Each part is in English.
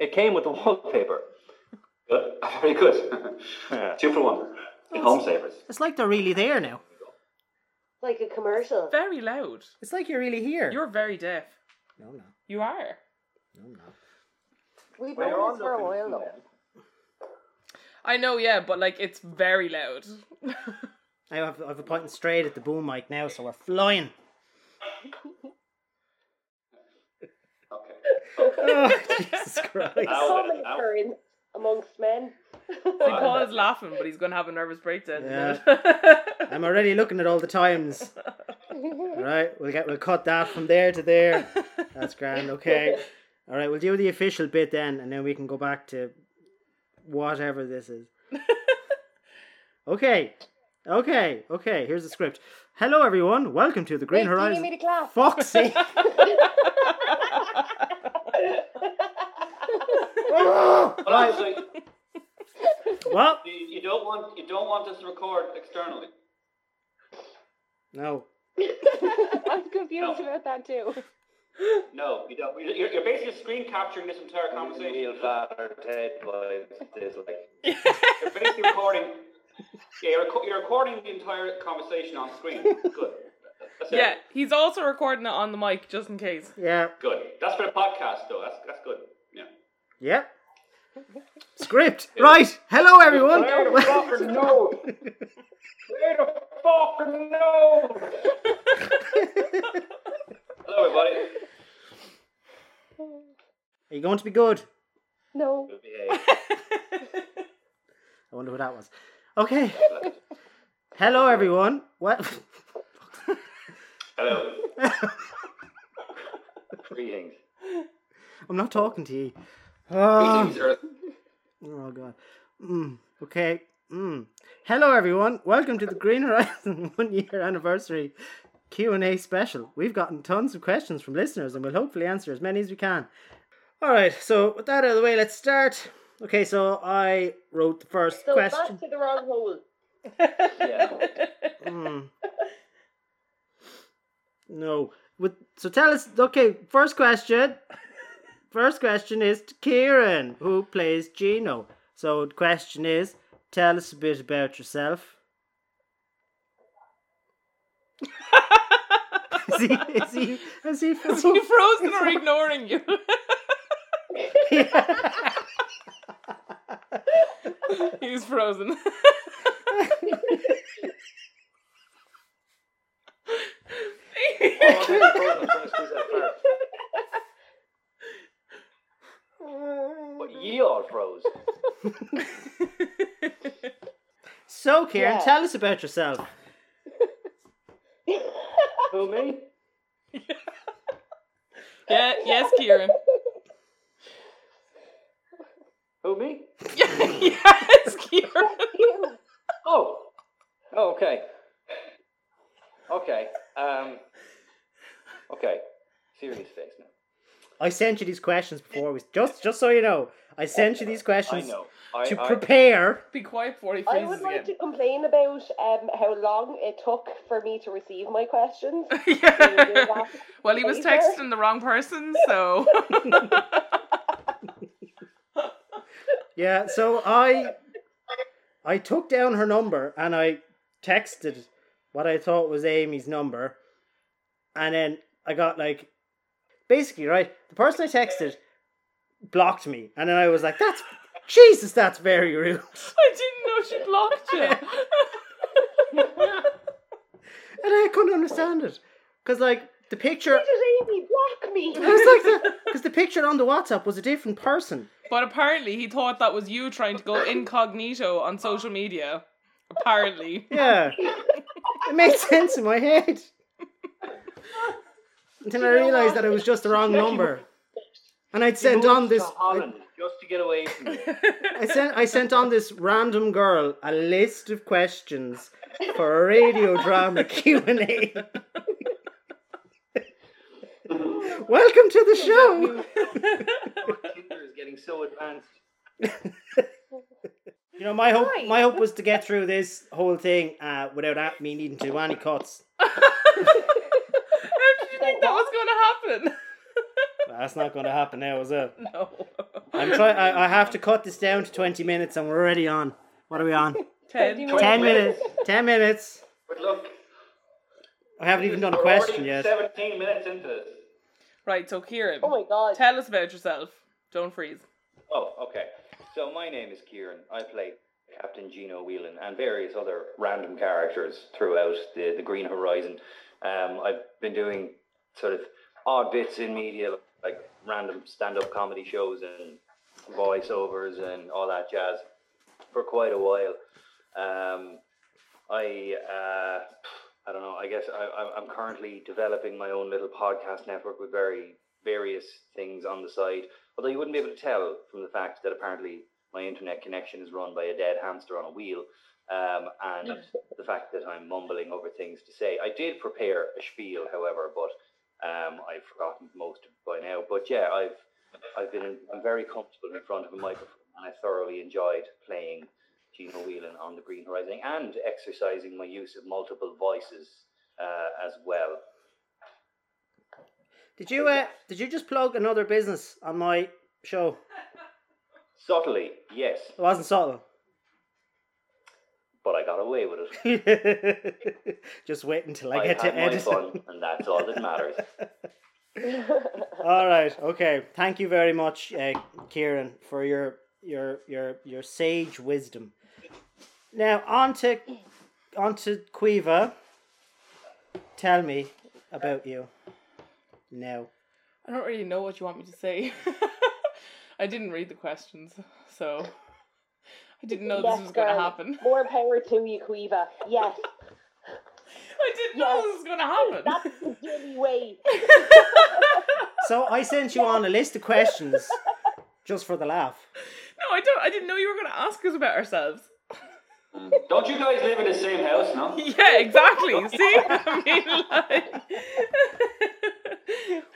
It came with the wallpaper. Good. Very good. Two for one. In home savers. It's like they're really there now. Like a commercial. Very loud. It's like you're really here. You're very deaf. No, no, You are. no, no. We've Well, you're known on this for a while for though. I know, yeah, but like it's very loud. I have, I have a point straight at the boom mic now, so we're flying. Okay. Oh, Jesus Christ. Ow. Common Ow. occurrence amongst men. See, Paul is laughing, but he's gonna have a nervous breakdown. Yeah. I'm already looking at all the times. All right, we'll get we'll cut that from there to there. That's grand. Okay. All right, we'll do the official bit then, and then we can go back to whatever this is. Okay. Okay. Okay. Here's the script. Hello, everyone. Welcome to the Green Wait, do you Horizon. need me to clap? Fuck's sake. But actually, Well, you, you don't want you don't want this to record externally. no. I'm confused about that too. No, you don't. You're, you're basically screen capturing this entire conversation. Real far head vibes. There's like You're basically recording. Yeah, you're, reco- you're recording the entire conversation on screen. Good. That's it. yeah, he's also recording it on the mic just in case. Yeah. Good. That's for the podcast, though. That's that's good. Yeah. Yeah. Script. Right. Hello, everyone. Where the fucking nose? Where the fucking nose? Hello, everybody. Are you going to be good? No. I wonder who that was. Okay. Hello, everyone. What? Hello. Greetings. I'm not talking to you. Oh, Greetings, Earth. oh God. Mm, okay. Mm. Hello, everyone. Welcome to the Green Horizon one year anniversary Q and A special. We've gotten tons of questions from listeners, and we'll hopefully answer as many as we can. All right. So with that out of the way, let's start. Okay. So I wrote the first So question. back to the wrong hole. Yeah. Mm. No. With so tell us. Okay, first question. First question is to Kieran, who plays Gino. So the question is, tell us a bit about yourself. is he? Is he? Is he? Is he frozen or ignoring you? He's frozen. But ye all froze. so Kieran, Yeah. tell us about yourself. Who me? yeah, yes, Kieran. Who me? yes, Kieran. Oh. oh. Okay. Okay. Um. Okay. Serious face now. I sent you these questions before. We just just so you know, I sent you these I questions know. I, to I, prepare. Be quiet before he I freezes would like again. to complain about um, how long it took for me to receive my questions. yeah. Well, he was Later. texting the wrong person, so. Yeah, so I I took down her number and I texted what I thought was Amy's number. And then I got like basically right, the person I texted blocked me. And then I was like, That's Jesus, that's very rude. I didn't know she blocked you. And I couldn't understand it. Cause like the picture Why did Amy block me? I was like that because the picture on the WhatsApp was a different person. But apparently, he thought that was you trying to go incognito on social media. Apparently. Yeah. It made sense in my head. Until I realised that it was just the wrong number. And I'd sent on this to Holland just to get away from. I sent I sent on this random girl a list of questions for a radio drama Q and A. Welcome to the show. Tinder is getting so advanced. You know, my hope Right. my hope was to get through this whole thing uh, without me needing to do any cuts. How did you think that was going to happen? That's not going to happen now, is it? No. I'm trying. I, I have to cut this down to twenty minutes, and we're already on. What are we on? Ten. Ten minutes. Ten minutes. But look, I haven't even done a question yet. 17 minutes into this. Right, so Kieran, Oh my god. tell us about yourself. Don't freeze. Oh, okay. So my name is Kieran. I play Captain Gino Whelan and various other random characters throughout the, the Green Horizon. Um, I've been doing sort of odd bits in media, like random stand-up comedy shows and voiceovers and all that jazz for quite a while. Um, I uh, I don't know. I guess I, I'm currently developing my own little podcast network with very various things on the side. Although you wouldn't be able to tell from the fact that apparently my internet connection is run by a dead hamster on a wheel, um, and the fact that I'm mumbling over things to say. I did prepare a spiel, however, but um, I've forgotten most of it by now. But yeah, I've I've been in, I'm very comfortable in front of a microphone, and I thoroughly enjoyed playing Gino Whelan on the Green Horizon and exercising my use of multiple voices uh, as well. Did you? Uh, did you just plug another business on my show? Subtly, yes, It wasn't subtle. but I got away with it. just wait until I I get had to my edit. fun, and that's all that matters. All right. Okay. Thank you very much, uh, Kieran, for your your your your sage wisdom. Now on to on to Quiva. Tell me about you. Now. I don't really know what you want me to say. I didn't read the questions, so I didn't know Yes, this was going to happen. More power to you, Quiva. Yes, I didn't know this was going to happen. that's the Jimmy way. So I sent you on a list of questions just for the laugh. No, I don't. I didn't know you were going to ask us about ourselves. Um, don't you guys live in the same house, no? Yeah, exactly. See, I mean, like,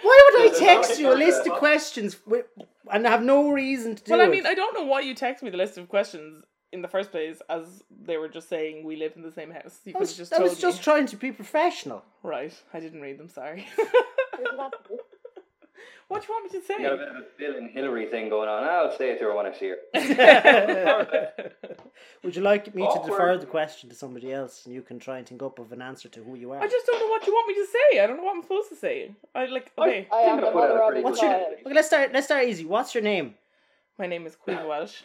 Why would I text you a list of questions wi- and have no reason to do well, I it? mean, I don't know why you text me the list of questions in the first place, as they were just saying we live in the same house. You I could have was, just I told was just trying to be professional. right. I didn't read them. Sorry. Isn't that the- what do you want me to say? You got a bit of a Bill and Hillary thing going on. I'll say it to her when I see her. Would you like me to defer the question to somebody else and you can try and think up of an answer to who you are? I just don't know what you want me to say. I don't know what I'm supposed to say. I like. Okay, I am think I the put out mother a pretty What's your child. okay? Let's start. Let's start easy. What's your name? my name is Queen Welsh.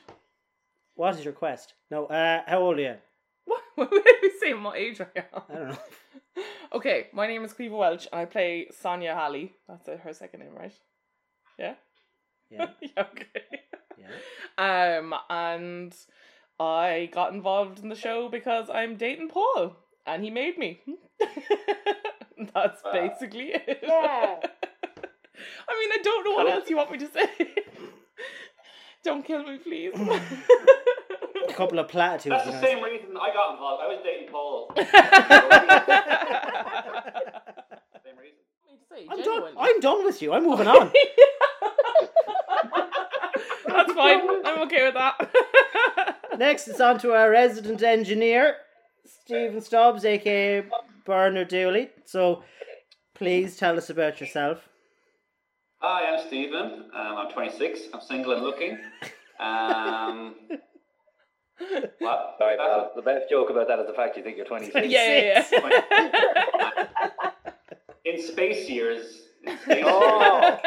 What is your quest? No. Uh, how old are you? What? Why would I be saying what age I am? I don't know. Okay, my name is Cleva Welch, and I play Sonia Halley. That's uh, her second name, right? Yeah. Yeah. yeah. Okay. Yeah. Um, and I got involved in the show because I'm dating Paul, and he made me. That's Wow. basically it. Yeah. I mean, I don't know what else you want me to say. don't kill me, please. A couple of platitudes. That's the you same reason I got involved. I was dating Paul. same reason. I'm done. I'm done with you. I'm moving on. That's fine. I'm okay with that. Next, it's on to our resident engineer, Stephen Stubbs, aka Bernard Dooley. So, please tell us about yourself. Hi, I'm Stephen. Um, I'm 26. I'm single and looking. Um, what? Sorry, That's pal. The best joke about that is the fact you think you're 26. yeah, yeah, yeah. In space years. In space Oh.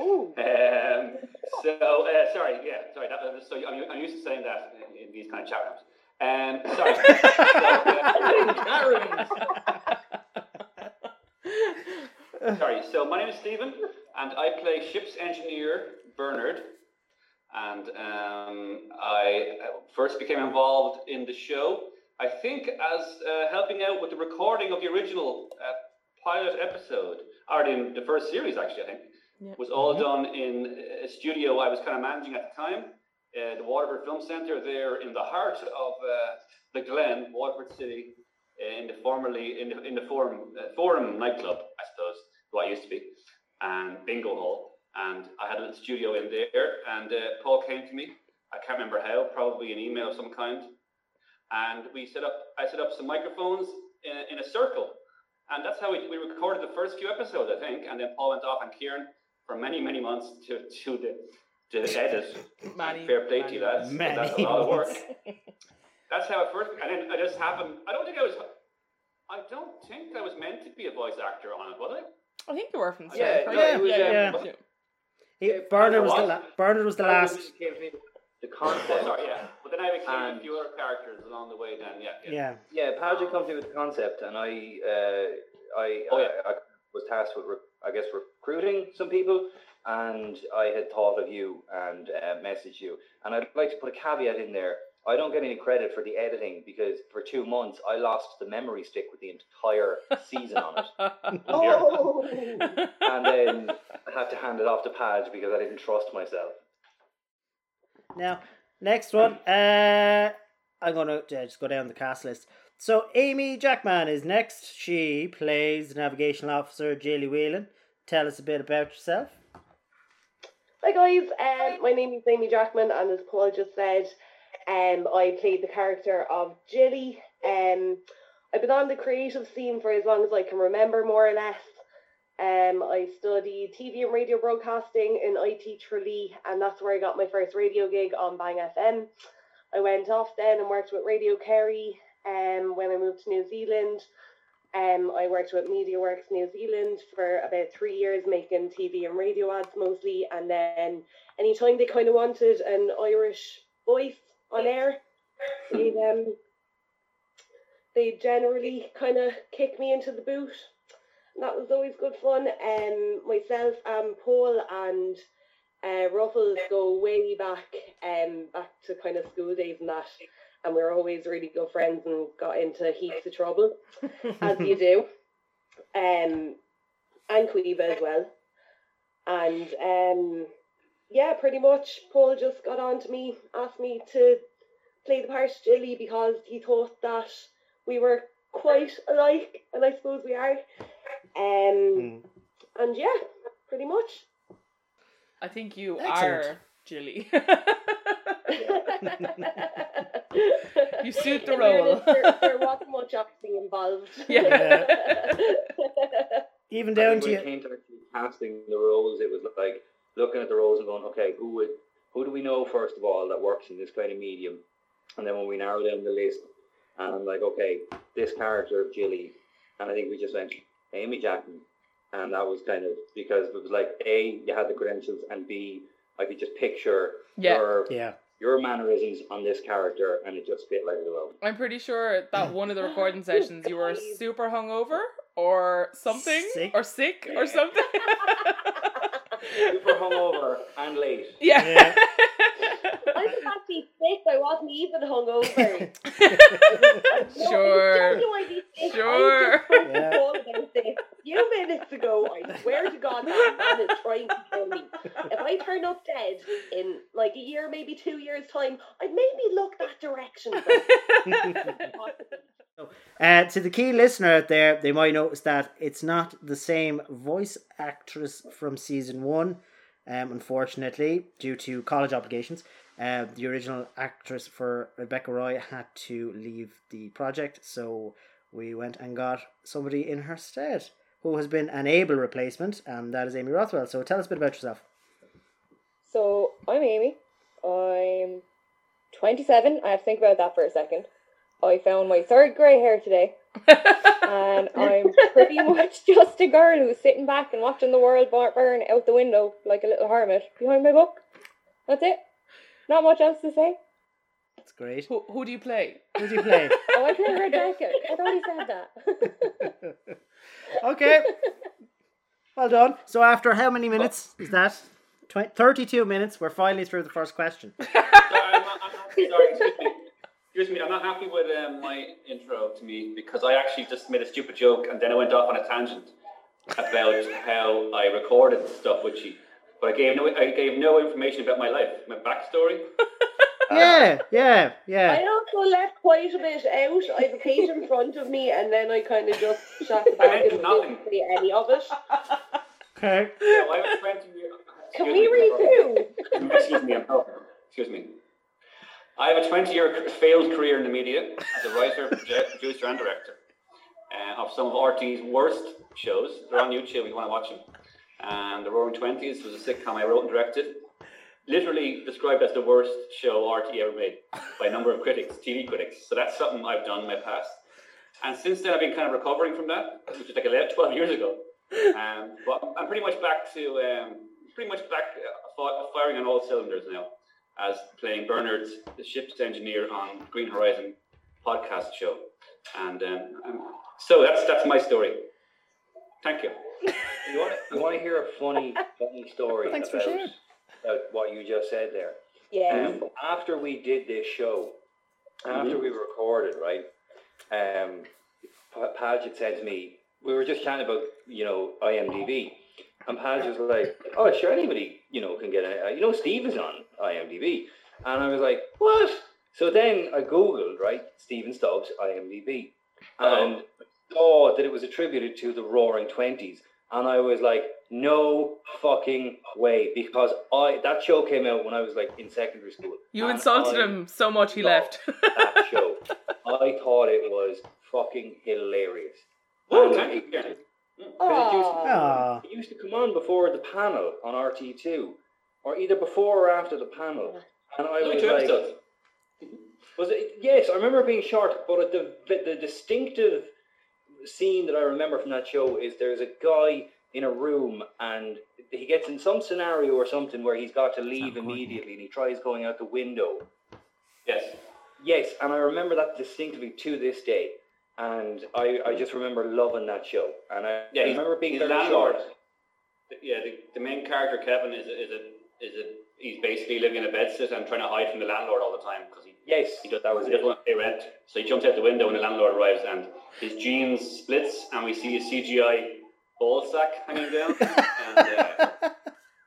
Ooh. Um, so, uh, sorry, yeah, sorry. That, uh, so I'm, I'm used to saying that in, in these kind of chat rooms. Um, sorry. so, uh, sorry. So my name is Stephen, and I play ship's engineer Bernard. And um, I uh, first became involved in the show. I think as uh, helping out with the recording of the original uh, pilot episode, or in the first series, actually. I think Yeah. was all done in a studio I was kind of managing at the time, uh, the Waterford Film Centre, there in the heart of uh, the Glen, Waterford City, uh, in the formerly in the in the Forum uh, Forum nightclub, I suppose, what I used to be, and bingo hall. And I had a little studio in there, and uh, Paul came to me. I can't remember how, probably an email of some kind, and we set up. I set up some microphones in a, in a circle, and that's how we, we recorded the first few episodes, I think. And then Paul went off, and Kieran for many, many months to to the to the edit. Many, Fair play to many you, lads. Many That's a lot of work. That's how it first. And then I just happened. I don't think I was. I don't think I was meant to be a voice actor on it, was I? I think you were from the Yeah, start. no, right? it was, yeah, um, yeah. He, Yeah, Bernard was the what? la- Bernard was the last. Gave me the concept. sorry, yeah. But then I became And- a few other characters along the way. Then, yeah, yeah. Yeah. Yeah, Padge comes in with the concept, and I, uh, I, Oh, yeah. I, I was tasked with, re- I guess, recruiting some people, and I had thought of you and uh, messaged you, and I'd like to put a caveat in there. I don't get any credit for the editing because for two months I lost the memory stick with the entire season on it, Oh, and then I had to hand it off to Padge because I didn't trust myself. Now, next one. Uh, I'm gonna uh, just go down the cast list. So Amy Jackman is next. She plays navigational officer Jaylee Whelan. Tell us a bit about yourself. Hi guys, um, my name is Amy Jackman, and as Paul just said, um, I played the character of Jilly. Um, I've been on the creative scene for as long as I can remember, more or less. Um, I studied TV and radio broadcasting in IT Tralee, and that's where I got my first radio gig on Bang FM. I went off then and worked with Radio Kerry. Um, when I moved to New Zealand, um, I worked with MediaWorks New Zealand for about three years, making TV and radio ads mostly. And then anytime they kind of wanted an Irish voice on air, they um, they generally kind of kick me into the boot. And that was always good fun. Um, myself and Paul and uh, Ruffles go way back, um, back to kind of school days and that. And we were always really good friends and got into heaps of trouble as you do. Um, and Queeba as well. And um, yeah, pretty much Paul just got on to me, asked me to play the part of Jilly because he thought that we were quite alike, and I suppose we are. Um, Mm. and yeah, pretty much. I think you Excellent. are Jilly. You suit the role. There, there wasn't much acting involved. Yeah. Even down think to when you. it came to actually casting the roles, it was like looking at the roles and going, okay, who would, who do we know first of all that works in this kind of medium? And then when we narrow down the list, and I'm like, okay, this character of Jilly, and I think we just went Amy Jackman, and that was kind of because it was like a you had the credentials, and b I could just picture Yeah. your Yeah. Your mannerisms on this character, and it just fit like a glove. I'm pretty sure that one of the recording sessions you were Guys. super hungover or something Sick. or sick or something. Super hungover and late. yeah. Yeah. I was actually sick. I wasn't even hungover. No, Sure. I tell you I'd be. Sure. Just spoke Yeah. About this a few minutes ago. I swear to God, that man is trying to kill me. If I turn up dead in like a year, maybe two years' time, I'd maybe look that direction. Uh, to the key listener out there, they might notice that it's not the same voice actress from season one. Um, unfortunately, due to college obligations, uh, the original actress for Rebecca Roy had to leave the project, so we went and got somebody in her stead who has been an able replacement, and that is Amy Rothwell. So tell us a bit about yourself. So I'm Amy. I'm 27. I have to think about that for a second. I found my third grey hair today, and I'm pretty much just a girl who's sitting back and watching the world burn out the window like a little hermit behind my book. That's it. Not much else to say. That's great. who, who do you play? Who do you play? Oh, I play Red Jacket. I thought he said that. okay. Well done. So after how many minutes is that? Tw- 32 minutes. We're finally through the first question. Sorry, I'm not, I'm not, sorry, excuse me. Excuse me, I'm not happy with um, my intro to me because I actually just made a stupid joke and then I went off on a tangent about how I recorded stuff with you. But I gave no I gave no information about my life, my backstory. Yeah, yeah, yeah. I yeah. also left quite a bit out. I have a page in front of me, and then I kind of just shot the back and didn't say any of it. Okay. So I have a 20. Can we me, read through? Excuse me, I'm talking. Excuse me. I have a 20 year failed career in the media as a writer, proje- producer, and director uh, of some of RTÉ's worst shows. They're on YouTube if you want to watch them. and The Roaring Twenties was a sitcom I wrote and directed. Literally described as the worst show RTÉ ever made by a number of critics, TV critics. So that's something I've done in my past. And since then, I've been kind of recovering from that, which is like 11, 12 years ago. Um, but I'm pretty much back to um, pretty much back uh, firing on all cylinders now, as playing Bernard, the ship's engineer on Green Horizon podcast show. And um, so that's that's my story. Thank you. You want to, you want to hear a funny funny story Thanks for about, sharing. About what you just said there? Yeah. Um, after we did this show, after we recorded, right? Um, Pa- Padge had said to me, we were just chatting about, you know, IMDb, and Padge was like, "Oh, sure, anybody, you know, can get a, you know, Steve is on IMDb," and I was like, "What?" So then I googled, right, Stephen Stubbs IMDb, and saw that it was attributed to the Roaring Twenties, and I was like, "No fucking way!" Because I that show came out when I was like in secondary school. You insulted I him so much he left. that show. I thought it was fucking hilarious. Oh, thank you. it- Kieran. Because it used, Aw. It used to come on before the panel on RTÉ2, or either before or after the panel. And I was two like, episodes. was it? Yes, I remember being short, but the, the distinctive scene that I remember from that show is there's a guy in a room and he gets in some scenario or something where he's got to leave immediately and he tries going out the window. Yes. Yes, and I remember that distinctly to this day. And I, I just remember loving that show. And I, Yeah, I he's- remember being he's very landlord. short. Yeah, the, the main character Kevin is a, is a is a he's basically living in a bedsit and trying to hide from the landlord all the time because he Yes, he does, that was he doesn't it. want to pay rent. So he jumps out the window when the landlord arrives and his jeans splits and we see a CGI ball sack hanging down. and, uh,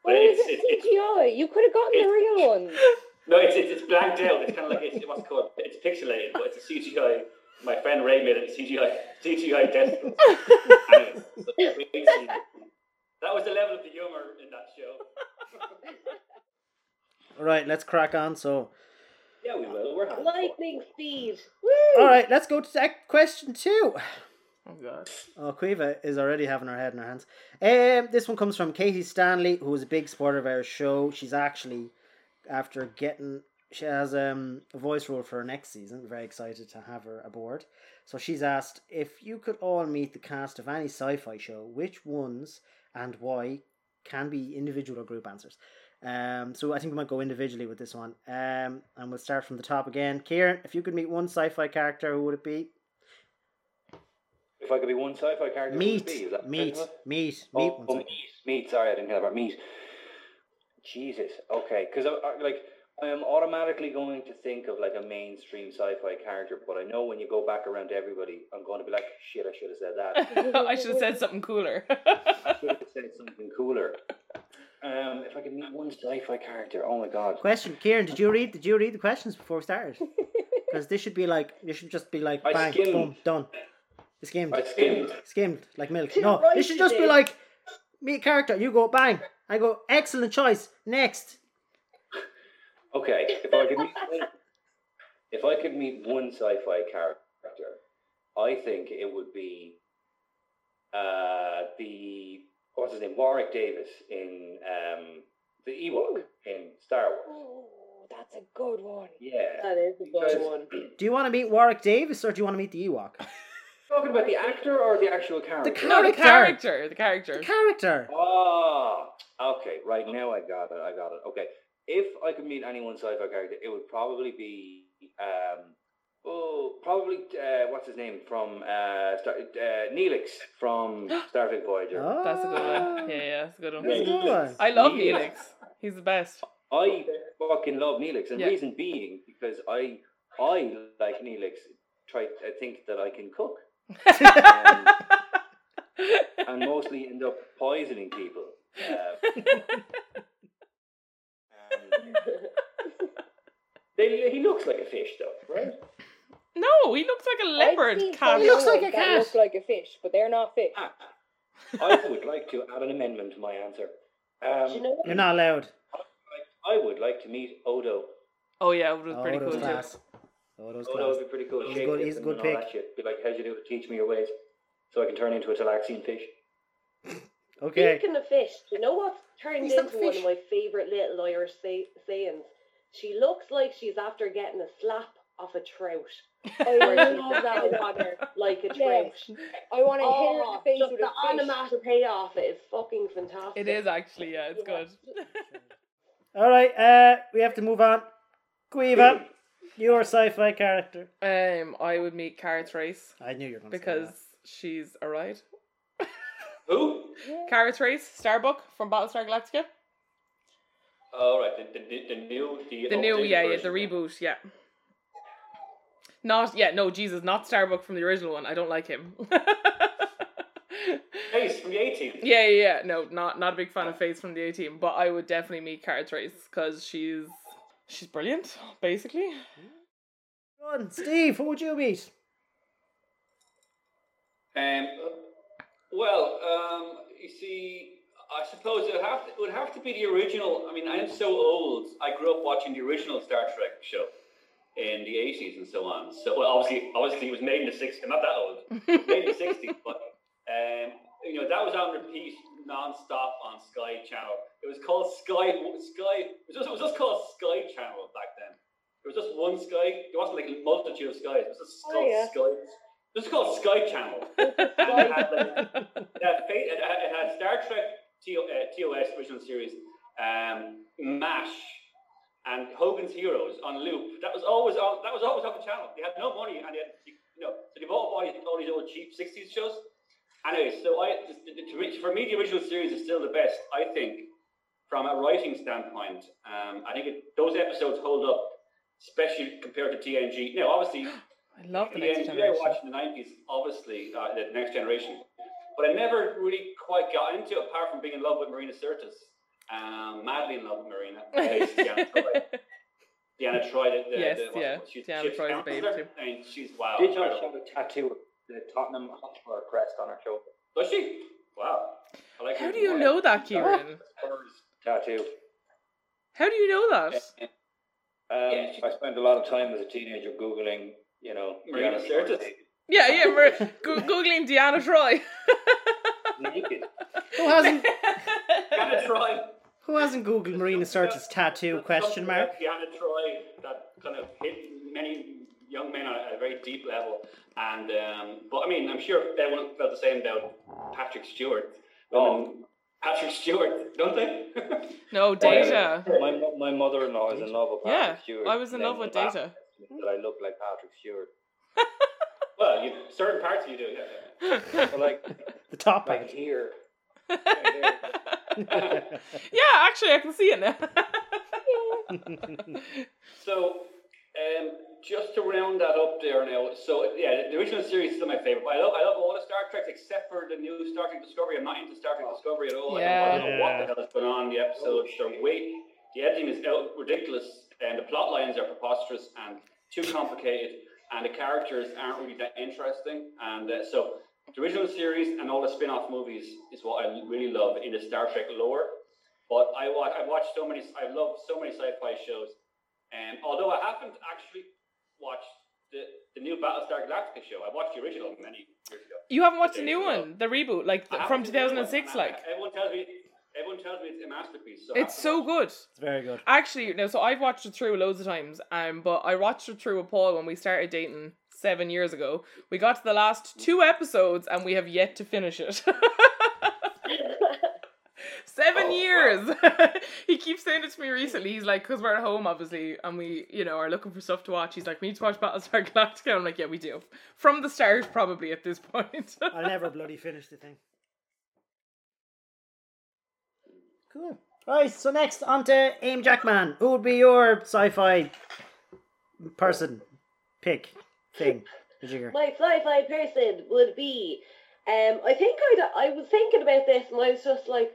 Why but it's, it it's, it's, CGI? You could have gotten the real ones. no, it's, it's, it's blanked out. It's kind of like it's what's it called. It's pixelated, but it's a CGI. My friend Ray made it CGI CGI testicles. anyway, so that was the level of the humor in that show. All right, let's crack on. So, Yeah, we will. We're having. Lightning speed. all right, let's go to that question two. Oh god. Oh, Quiva is already having her head in her hands. Um, this one comes from Katie Stanley, who is a big supporter of our show. She's actually, after getting, she has um, a voice role for her next season. Very excited to have her aboard. So she's asked if you could all meet the cast of any sci-fi show, which ones and why can be individual or group answers. Um, so I think we might go individually with this one. Um, and we'll start from the top again. Kieran, if you could meet one sci-fi character, who would it be? If I could be one sci-fi character, who would it Meat, be? Meat, meat, meat. Oh, one oh, sec. meat, meat. Sorry, I didn't hear about meat. Jesus. Okay, because I, I, like I am automatically going to think of like a mainstream sci-fi character, but I know when you go back around to everybody, I'm going to be like, shit, I should have said that. I should have said something cooler. I should have said something cooler. Um, if I could meet one sci-fi character, oh my god. Question, Kieran, did you read? Did you read the questions before we started? Because this should be like, this should just be like, I bang, skimmed. boom, done. Skimmed, I skimmed. skimmed like milk. No, right this should just be like, meet a character. You go bang. I go excellent choice. Next. Okay, if I could meet one, if I could meet one sci-fi character, I think it would be uh, the what's his name, Warwick Davis in um, the Ewok in Star Wars. Oh, that's a good one. Yeah, That is a good one. Do you want to meet Warwick Davis or do you want to meet the Ewok? talking about the actor or the actual character. The no, the Character. character. The character. The character. Ah, okay, right now I got it. I got it. Okay, if I could meet any one sci-fi character, it would probably be um, oh, probably uh, what's his name from uh, Star, uh, Neelix from Star Trek Voyager. Oh, That's a good one. Yeah, yeah, that's a good one. That's a good one. I love Neelix. Neelix. He's the best. I fucking love Neelix, and Yeah. reason being because I I like Neelix. Try I think that I can cook and mostly end up poisoning people. Uh, and they, he looks like a fish, though, right? no, he looks like a leopard cat. He looks like a cat. Look like a fish, but they're not fish. Ah, I would like to add an amendment to my answer. Um, you know You're not allowed. I would like to meet Odo. Oh yeah, it was Oh, pretty those cool class. too. Oh, those Odo class. would be pretty cool. He's Shape good- he's a good and pick. Be like, how'd you do it? Teach me your ways, so I can turn into a Talaxian fish. Okay. Speaking of fish, you know what's turned He's into one of my favourite little Irish say- sayings? She looks like she's after getting a slap off a trout. I love that. water like a Yes. trout. I want to hit her in Oh, the face just with the a fish. onomatopoeia of it is fucking fantastic. It is actually, yeah, it's Yeah. good. All right. Uh, we have to move on. Guiva, your sci-fi character. Um, I would meet Kara Thrace I knew you were going to because she's a ride. Who? Kara Thrace, Starbuck from Battlestar Galactica. Oh, right. The, the, the, the new. The, The new, updated yeah, yeah, version. the reboot, yeah. Not, yeah, no, Jesus, not Starbuck from the original one. I don't like him. Face from the A Team. Yeah, yeah, yeah. No, not not a big fan of Face from the A Team, but I would definitely meet Kara Thrace because she's she's brilliant, basically. Go on, Steve. Who would you meet? Um, well, um, you see, I suppose it would have to, it would have to be the original. I mean, I am so old. I grew up watching the original Star Trek show in the eighties and so on. So, well, obviously, obviously, it was made in the sixties. I'm not that old. Made in the sixties, but um, you know, that was on repeat non-stop on Sky Channel. It was called Sky Sky. It was just, it was just called Sky Channel back then. It was just one Sky. It wasn't like a multitude of skies. It was just Oh, called yeah. Sky. It was called Sky Channel. and it had, like, it had, it had, Star Trek TO, uh, TOS original series, um, MASH, and Hogan's Heroes on loop. That was always on. That was always on the channel. They had no money, and they had, you know, so they bought all these, all these old cheap '60s shows. Anyway, so I, the- the- to for me, the original series is still the best. I think, from a writing standpoint, um, I think it, those episodes hold up, especially compared to TNG. Now, obviously, I love the yeah, next I watched in the nineties, obviously, uh, the next generation. But I never really quite got into it apart from being in love with Marina Sirtis. Um, madly in love with Marina. Deanna Troi. Deanna Troi, the, the, Yes, the, what's- yeah. she's, Deanna she's Troy's a babe too. And she's wow. Did not incredible. have a tattoo of the Tottenham Hotspur crest on her shoulder. Does she? Wow. I like How do you know that, Kieran? Spurs. Tattoo. How do you know that? Um, Yeah, she- I spent a lot of time as a teenager googling, you know, Marina Diana Sirtis. Yeah, yeah, we're go- googling Deanna Troi. naked. Who hasn't Deanna Troi. Who hasn't Googled Marina Sirtis tattoo? Question mark. Deanna Troi that kind of hit many young men at a very deep level. And um, but I mean, I'm sure everyone felt the same about Patrick Stewart. Oh. Patrick Stewart, don't they? No, Data. My, mo- my mother-in-law is in love with Yeah, Patrick Stewart. I was in love with Data. bastard That I look like Patrick Stewart. well, you, certain parts you do. Yeah. But like, The top like part. here. yeah, actually, I can see it now. So, um, just to round that up there now. So, yeah, the original series is still my favorite. But I love, I love all the Star Treks except for the new Star Trek Discovery. I'm not into Star Trek Discovery at all. I, don't, I don't know what the hell is going on in the episodes. They're way, the editing is ridiculous, and the plot lines are preposterous and too complicated, and the characters aren't really that interesting. And uh, so, the original series and all the spin-off movies is what I really love in the Star Trek lore. But I watch, I watched so many, I love so many sci-fi shows. And although I haven't actually watched the, the new Battlestar Galactica show, I watched the original many years ago. you haven't watched the new you go. one, the reboot, like the, from haven't seen the new one, 2006. Like I- everyone tells me, everyone tells me it's a masterpiece. So it's so watch good. It's very good. Actually, no. So I've watched it through loads of times, um, but I watched it through with Paul when we started dating seven years ago. We got to the last two episodes, and we have yet to finish it. Seven Oh, wow. years. he keeps saying it to me recently. He's like, because we're at home, obviously, and we, you know, are looking for stuff to watch. He's like, we need to watch Battlestar Galactica. I'm like, yeah, we do. From the start, probably at this point. I'll never bloody finish the thing. Cool. Right, so next on to Aim Jackman. Who would be your sci-fi person pick thing? Jigger. My sci-fi person would be. Um, I think I'd, I was thinking about this, and I was just like,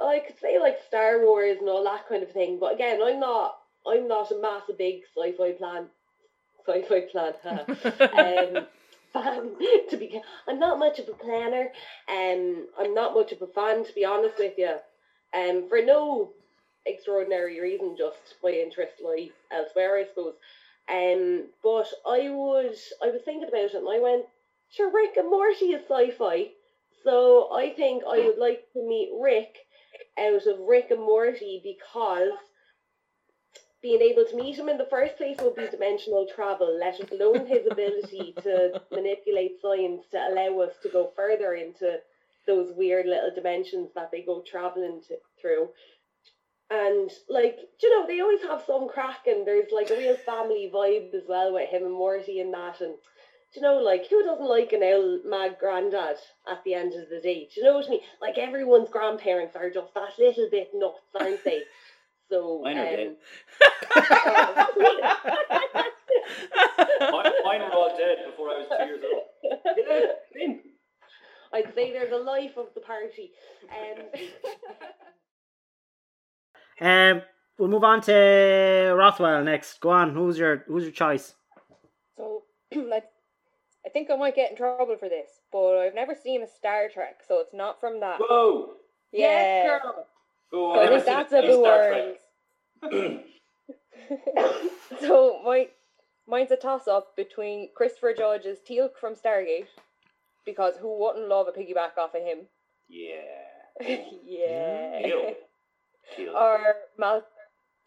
I could say like Star Wars and all that kind of thing. But again, I'm not. I'm not a massive big sci-fi plan. Sci-fi plan. um, fan to be. I'm not much of a planner. Um, I'm not much of a fan to be honest with you. Um, for no extraordinary reason, just my interest lie elsewhere, I suppose. Um, but I would, I was thinking about it, and I went, sure, Rick and Morty is sci-fi, So I think I would like to meet Rick out of Rick and Morty because being able to meet him in the first place would be dimensional travel, let alone his ability to manipulate science to allow us to go further into those weird little dimensions that they go traveling to, through. And like, you know, they always have some crack and there's like a real family vibe as well with him and Morty and that and you know, like who doesn't like an old mad granddad at the end of the day? Do you know what I mean? Like everyone's grandparents are just that little bit nuts, aren't they? So Mine are dead. um, Mine, mine were all dead before I was two years old. I'd say they're the life of the party. Um, Um, we'll move on to Rothwell next. Go on. Who's your Who's your choice? So, like, I think I might get in trouble for this, but I've never seen a Star Trek, so it's not from that. Whoa! yeah. Yes, girl. Oh, So I think that's a any boo Star Trek. so my mine's a toss up between Christopher Judge's Teal'c from Stargate, because who wouldn't love a piggyback off of him? Yeah. yeah. Teal. Teal. Or Mal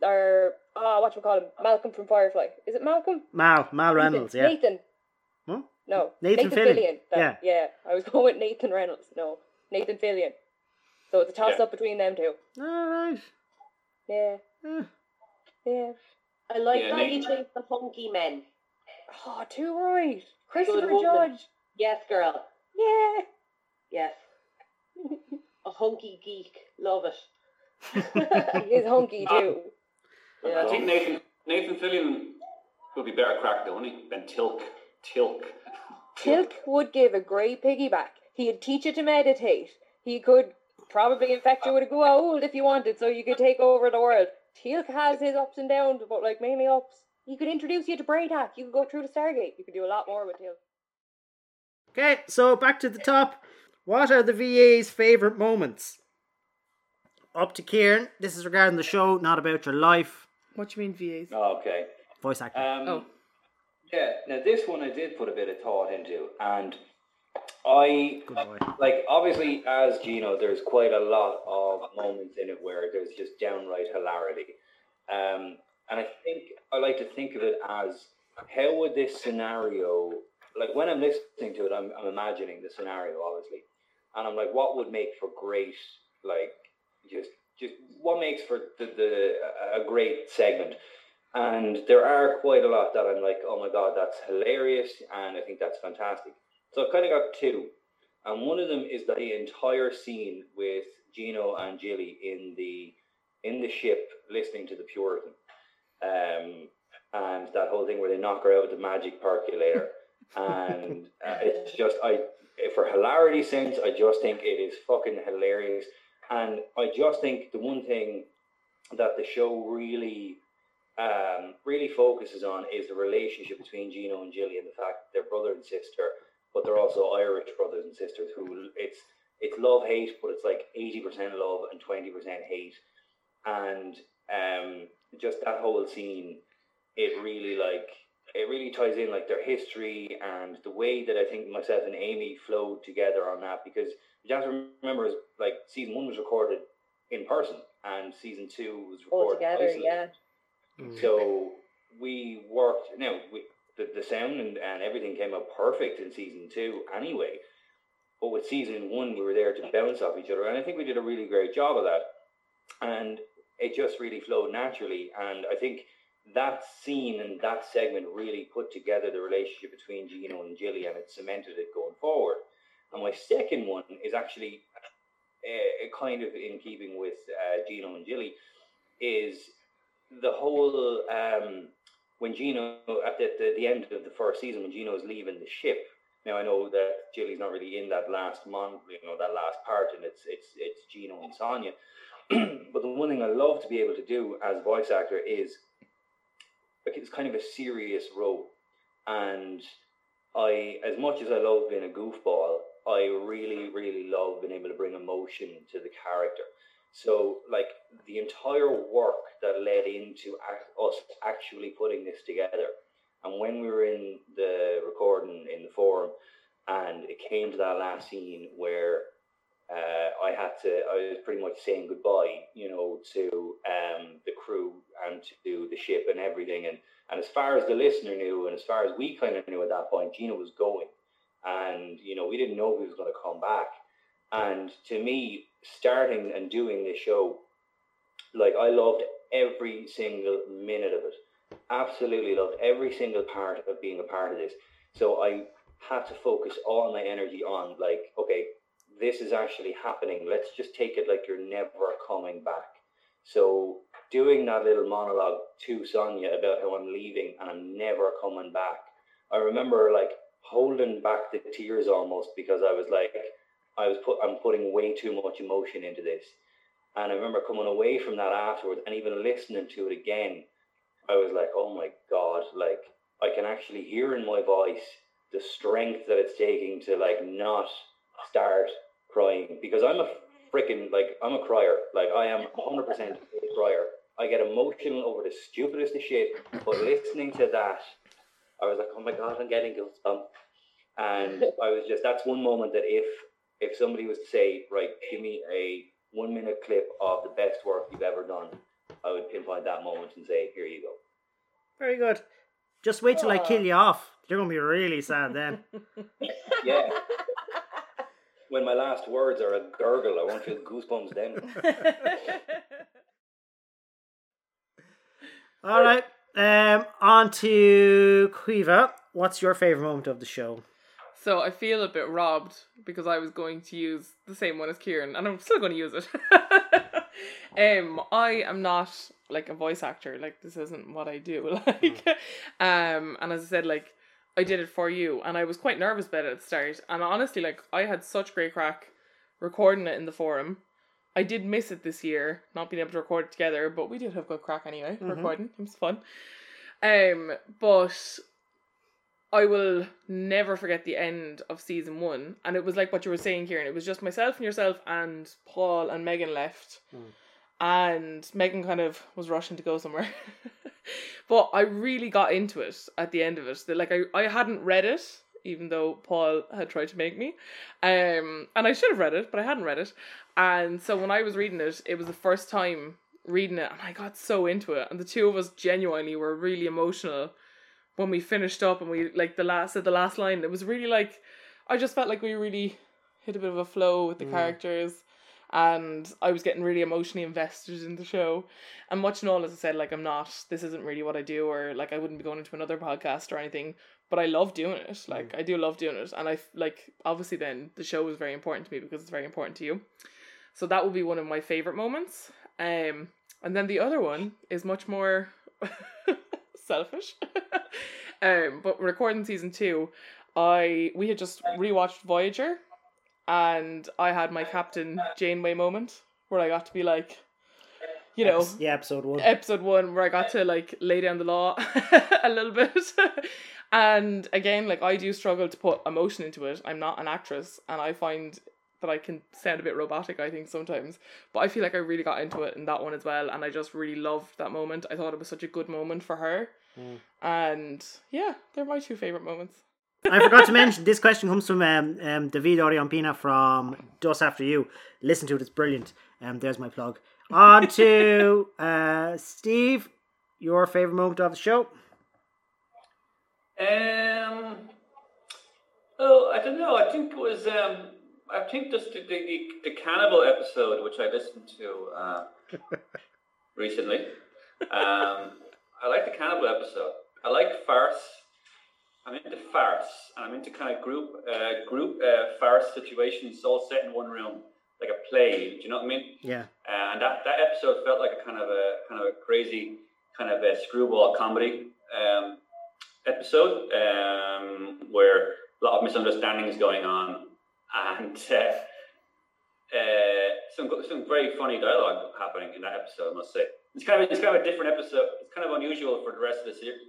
or ah, what you call him? Malcolm from Firefly. Is it Malcolm? Mal Mal Reynolds. Yeah. Nathan. Huh? No. Nathan Fillion. That- yeah. I was going with Nathan Reynolds. No. Nathan Fillion. So it's a toss Yeah. up between them two. All right. Yeah. Eh. Yeah. I like Yeah, that you Nathan- chose the hunky men. Oh, too right. Christopher woman. Judge. Yes, girl. Yeah. Yes. A hunky geek. Love it. He is hunky too. I Yeah. think Nathan Nathan Fillion would be better cracked, though, wouldn't he? Than Teal'c. Teal'c. Teal'c would give a great piggyback. He'd teach you to meditate. He could probably infect you with a old if you wanted, so you could take over the world. Teal'c has his ups and downs, but like mainly ups. He could introduce you to Bra'tac. You could go through the Stargate. You could do a lot more with Teal'c. Okay, so back to the top. What are the VA's favourite moments? Up to Kieran. This is regarding the show, not about your life. What do you mean VAs? Oh, okay. Voice acting. Um, Oh. Yeah, now this one I did put a bit of thought into, and I like obviously as Gino, there's quite a lot of moments in it where there's just downright hilarity, um, and I think I like to think of it as how would this scenario, like when I'm listening to it, I'm, I'm imagining the scenario obviously, and I'm like, what would make for great, like just just what makes for the, the a great segment. And there are quite a lot that I'm like, oh my god, that's hilarious, and I think that's fantastic. So I've kind of got two, and one of them is the entire scene with Gino and Jilly in the in the ship listening to the Puritan, um, and that whole thing where they knock her out with the magic percolator, and uh, it's just I for hilarity sense, I just think it is fucking hilarious, and I just think the one thing that the show really um, really focuses on is the relationship between Gino and Jilly and the fact they're brother and sister, but they're also Irish brothers and sisters who it's it's love hate, but it's like eighty percent love and twenty percent hate, and um, just that whole scene, it really like it really ties in like their history and the way that I think myself and Amy flowed together on that because you have to remember is like season one was recorded in person and season two was All recorded together, isolated. yeah. Mm. So we worked. Now we, the the sound and, and everything came out perfect in season two anyway. But with season one, we were there to bounce off each other, and I think we did a really great job of that. And it just really flowed naturally. And I think that scene and that segment really put together the relationship between Gino and Jilly, and it cemented it going forward. And my second one is actually uh, kind of in keeping with uh, Gino and Jilly, is the whole um, when Gino at the, the, the end of the first season when Gino is leaving the ship. Now I know that Jilly's not really in that last month, you know, that last part, and it's it's it's Gino and Sonia. but the one thing I love to be able to do as voice actor is like it's kind of a serious role, and I as much as I love being a goofball, I really really love being able to bring emotion to the character. So, like the entire work that led into us actually putting this together, and when we were in the recording in the forum, and it came to that last scene where uh, I had to, I was pretty much saying goodbye, you know, to um, the crew and to the ship and everything. And, and as far as the listener knew, and as far as we kind of knew at that point, Gina was going. And, you know, we didn't know he was going to come back. And to me, starting and doing this show, like I loved every single minute of it. Absolutely loved every single part of being a part of this. So I had to focus all my energy on like, okay, this is actually happening. Let's just take it like you're never coming back. So doing that little monologue to Sonia about how I'm leaving and I'm never coming back. I remember like holding back the tears almost because I was like, I was put, I'm putting way too much emotion into this. And I remember coming away from that afterwards and even listening to it again. I was like, oh my God, like I can actually hear in my voice the strength that it's taking to like not start crying because I'm a freaking like I'm a crier. Like I am 100% a crier. I get emotional over the stupidest of shit. But listening to that, I was like, oh my god, I'm getting goosebumps. And I was just that's one moment that if if somebody was to say, right, give me a one minute clip of the best work you've ever done, I would pinpoint that moment and say, here you go. Very good. Just wait till I kill you off. You're gonna be really sad then. Yeah. when my last words are a gurgle, I won't feel goosebumps then. All right. Um, on to Quiva. What's your favorite moment of the show? So I feel a bit robbed because I was going to use the same one as Kieran, and I'm still going to use it. um, I am not like a voice actor. Like this isn't what I do. Like, um, and as I said, like I did it for you, and I was quite nervous about it at the start. And honestly, like I had such great crack recording it in the forum. I did miss it this year, not being able to record it together, but we did have good crack anyway. Recording, it was fun. Um, but I will never forget the end of season one, and it was like what you were saying, Kieran. It was just myself and yourself, and Paul and Megan left, and Megan kind of was rushing to go somewhere. but I really got into it at the end of it. Like I, I hadn't read it, even though Paul had tried to make me, um, and I should have read it, but I hadn't read it. And so when I was reading it, it was the first time reading it, and I got so into it. And the two of us genuinely were really emotional when we finished up, and we like the last at the last line. It was really like I just felt like we really hit a bit of a flow with the characters and I was getting really emotionally invested in the show. And watching all, as I said, like I'm not, this isn't really what I do, or like I wouldn't be going into another podcast or anything, but I love doing it. Like I do love doing it. And I like, obviously, then the show was very important to me because it's very important to you. So that will be one of my favorite moments. Um, and then the other one is much more selfish. um, but recording season two, I we had just rewatched Voyager, and I had my Captain Janeway moment where I got to be like, you know, Epis- yeah, episode one. episode one where I got to like lay down the law a little bit. and again, like I do struggle to put emotion into it. I'm not an actress and I find that I can sound a bit robotic, I think, sometimes. But I feel like I really got into it in that one as well and I just really loved that moment. I thought it was such a good moment for her. And yeah, they're my two favourite moments. I forgot to mention this question comes from um, um, David Oriampina from Dust After You. Listen to it; it's brilliant. Um, there's my plug. On to uh, Steve. Your favorite moment of the show? Um. Oh, I don't know. I think it was. Um. I think just the the, the cannibal episode, which I listened to uh, recently. Um. I like the cannibal episode. I like farce. I'm into farce, and I'm into kind of group uh, group uh, farce situations, all set in one room, like a play. Do you know what I mean? Yeah. Uh, and that, that episode felt like a kind of a kind of a crazy kind of a screwball comedy um, episode um, where a lot of misunderstandings going on and uh, uh, some some very funny dialogue happening in that episode. I must say it's kind of it's kind of a different episode. It's kind of unusual for the rest of the series.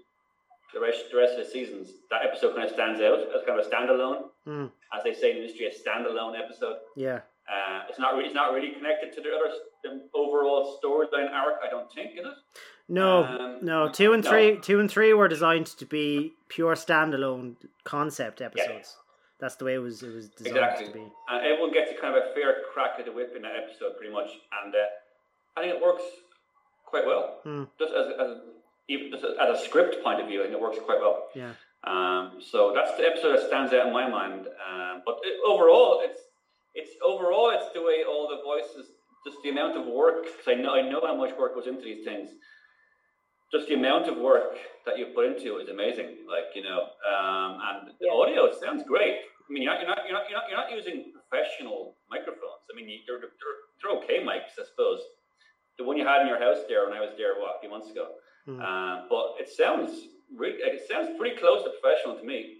The rest, the rest of the seasons, that episode kind of stands out as kind of a standalone, Mm, as they say in the industry, a standalone episode. yeah. Uh, it's not really, it's not really connected to the other the overall storyline arc. I don't think, is it? No, Um, no. Two and no. three, two and three were designed to be pure standalone concept episodes. that's the way it was. It was designed Exactly. to be. And everyone gets a kind of a fair crack at the whip in that episode, pretty much. And uh, I think it works quite well. Hmm. Just as, as even just as a script point of view, I think it works quite well. Yeah. Um, so that's the episode that stands out in my mind. Um, but it, overall, it's it's overall it's the way all the voices, just the amount of work. Because I know I know how much work goes into these things. Just the amount of work that you put into it is amazing. Like you know, um, and the Yeah. audio it sounds great. I mean, you're not, you're not, you're not, you're not, you're not using professional microphones. I mean, they're, they're, they're okay mics, I suppose. The one you had in your house there when I was there, what, a few months ago. Uh, but it sounds really, it sounds pretty close to professional to me.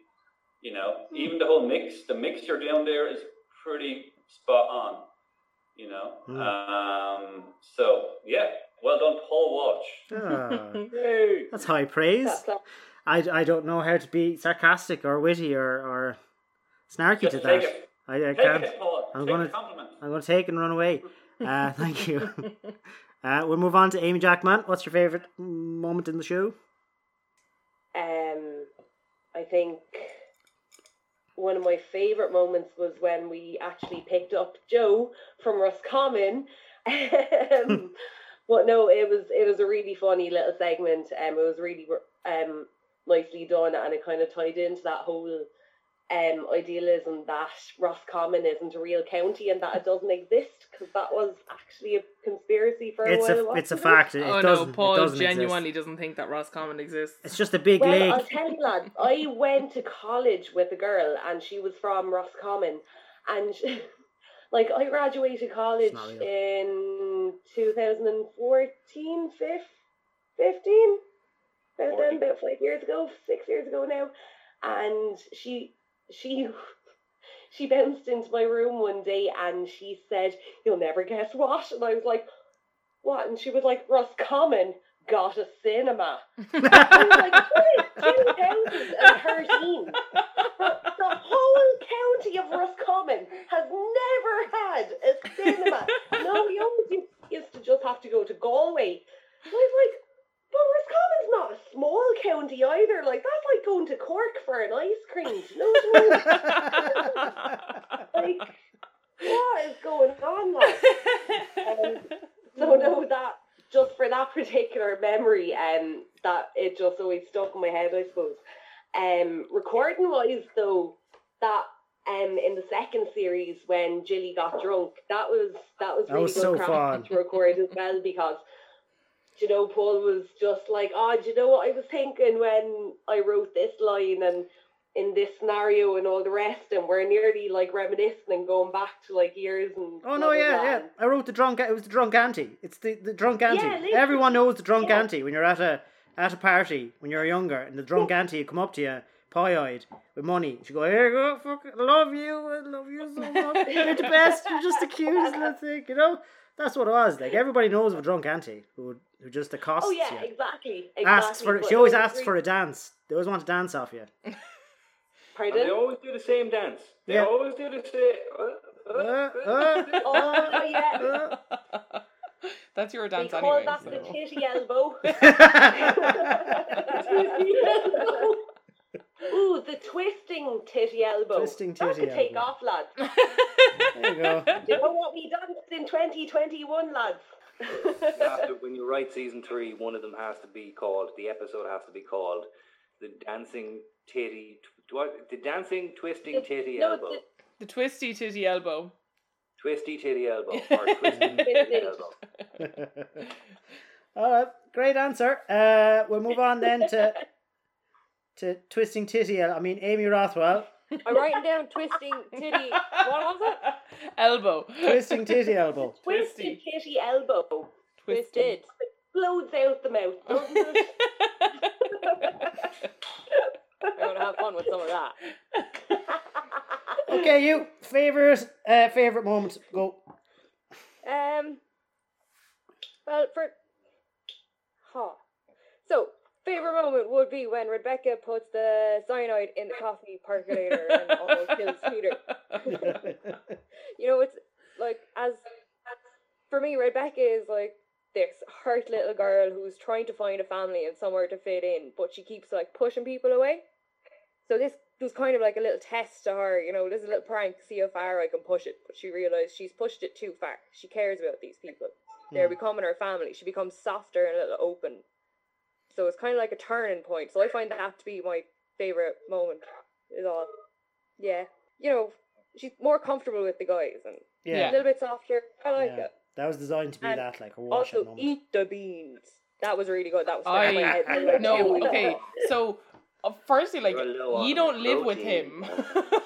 You know, even the whole mix, the mixture down there is pretty spot on. You know, Hmm. um, so yeah, well done, Paul Walsh. Ah, Yay! that's high praise. I, I don't know how to be sarcastic or witty or, or snarky Just to take that. it. I, I Take can't. it, Paul. I'm take gonna- I'm going to take and run away. Uh, thank you. Uh, we'll move on to Amy Jackman. What's your favourite moment in the show? Um, I think one of my favourite moments was when we actually picked up Joe from Roscommon. Um, but no, it was it was a really funny little segment. Um, it was really um nicely done, and it kind of tied into that whole um idealism that Roscommon isn't a real county and that it doesn't exist because that was actually a conspiracy for It's a while. a it's a fact. It, it oh doesn't. no, Paul it doesn't genuinely Exist. doesn't think that Roscommon exists. It's just a big Well, lake. I'll tell you, lads, I went to college with a girl and she was from Roscommon. And, she, like, I graduated college in 2014, 15? About then, about five years ago, six years ago now. And she, she, she bounced into my room one day and she said, You'll never guess what? And I was like, What? And she was like, Roscommon got a cinema. I was like, what is 2013? The whole county of Roscommon has never had a cinema. No, we used- used to just have to go to Galway. And I was like, but Roscommon's not a small county either. Like, that's like going to Cork for an ice cream. You know what I mean? Like, what is going on, Like, Um, so no, that just for that particular memory, um, that it just always stuck in my head, I suppose. Um, recording wise, though, that um in the second series when Jilly got drunk, that was that was That really was good so fun. to record as well because. Do You know, Paul was just like, oh, do you know what I was thinking when I wrote this line and in this scenario and all the rest, and we're nearly like reminiscing and going back to like years and. Oh no, yeah, yeah. I wrote the drunk. It was the drunk auntie. It's the, the drunk auntie. Yeah. Everyone knows the drunk Yeah. auntie when you're at a at a party when you're younger, and the drunk auntie come up to you, pie eyed with money. She go, "Here go, fuck, I love you, I love you so much. You're the best. You're just the cutest little thing." You know, that's what it was. Like everybody knows of a drunk auntie who who just accosts Oh yeah, you, exactly. exactly. asks for. She always asks for a dance. They always want to dance off you. And Pardon? they always do the same dance. They Yeah. always do the same. Uh, Uh, uh, Oh yeah. uh. That's your We dance call anyway. that the so. titty elbow. Ooh, the twisting titty elbow. Twisting titty That titty could take elbow. off, lads. There you go. Do you know what we danced in 2021, lads? you have to, when you write season three, one of them has to be called. The episode has to be called the dancing titty. tw- The dancing twisting The- titty no, elbow. the- The twisty titty elbow. Twisty titty elbow or twisting titty elbow. All right, great answer. Uh, we'll move on then to to twisting titty. I mean Amy Rothwell, I'm writing down twisting titty. What was it? Elbow. twisting titty elbow. Twisted Twisty. titty elbow. Twisted. Blows out the mouth, doesn't it? I'm gonna have fun with some of that. Okay, you favorite uh, favorite moment. Go. Um. Well, for. Huh. So, favorite moment would be when Rebecca puts the cyanide in the coffee percolator and almost kills Peter. You know, it's like as for me, Rebecca is like this hurt little girl who's trying to find a family and somewhere to fit in, but she keeps like pushing people away. So this was kind of like a little test to her, you know, there's a little prank, see how far I can push it. But she realised she's pushed it too far. She cares about these people. They're Hmm. becoming her family. She becomes softer and a little open. So it's kind of like a turning point. So I find that to be my favourite moment, is all. Yeah. You know, she's more comfortable with the guys and yeah. a little bit softer. I like yeah. it. That was designed to be And that, like a wash Also, moment. eat the beans. That was really good. That was stuck in my I head like no okay. So uh, firstly, like You're low on you don't live with him.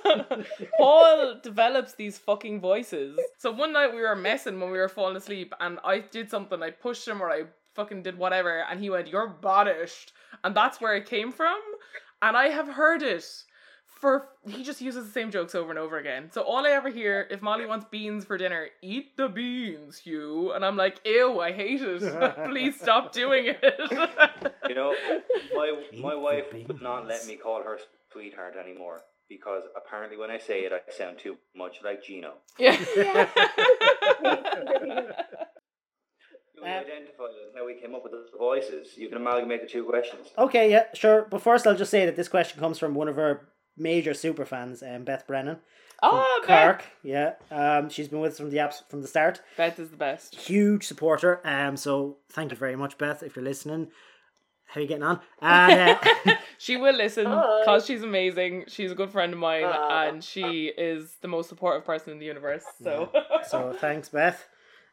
Paul develops these fucking voices. So one night we were messing when we were falling asleep, and I did something. I pushed him or I fucking did whatever, and he went, "You're banished," and that's where it came from. And I have heard it for he just uses the same jokes over and over again. So all I ever hear, if Molly wants beans for dinner, eat the beans, Hugh. And I'm like, ew, I hate it. Please stop doing it. You know, my my the wife would not let me call her sweetheart anymore because apparently when I say it, I sound too much like Gino. yeah. We Uh, identified how we came up with the voices. You can amalgamate the two questions. Okay, yeah, sure. But first, I'll just say that this question comes from one of our major super fans, um, Beth Brennan. from oh, Beth. Yeah, um, she's been with us from the apps from the start. Beth is the best. Huge supporter. Um, so thank you very much, Beth, if you're listening. How are you getting on? And, uh, She will listen because she's amazing. She's a good friend of mine, Aw. and she is the most supportive person in the universe. So, so thanks, Beth.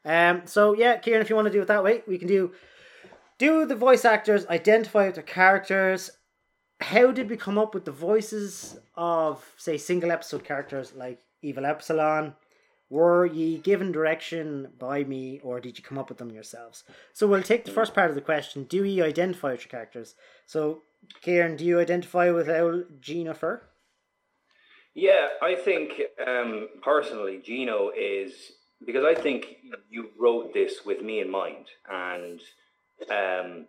Um, so yeah, Kieran, if you want to do it that way, we can do do the voice actors, identify with their characters. How did we come up with the voices of, say, single episode characters like Evil Epsilon? Were ye given direction by me, or did you come up with them yourselves? So we'll take the first part of the question: Do you identify with your characters? So, Kieran, do you identify with old Gina Fur? Yeah, I think um, personally, Gino is because I think you wrote this with me in mind, and um,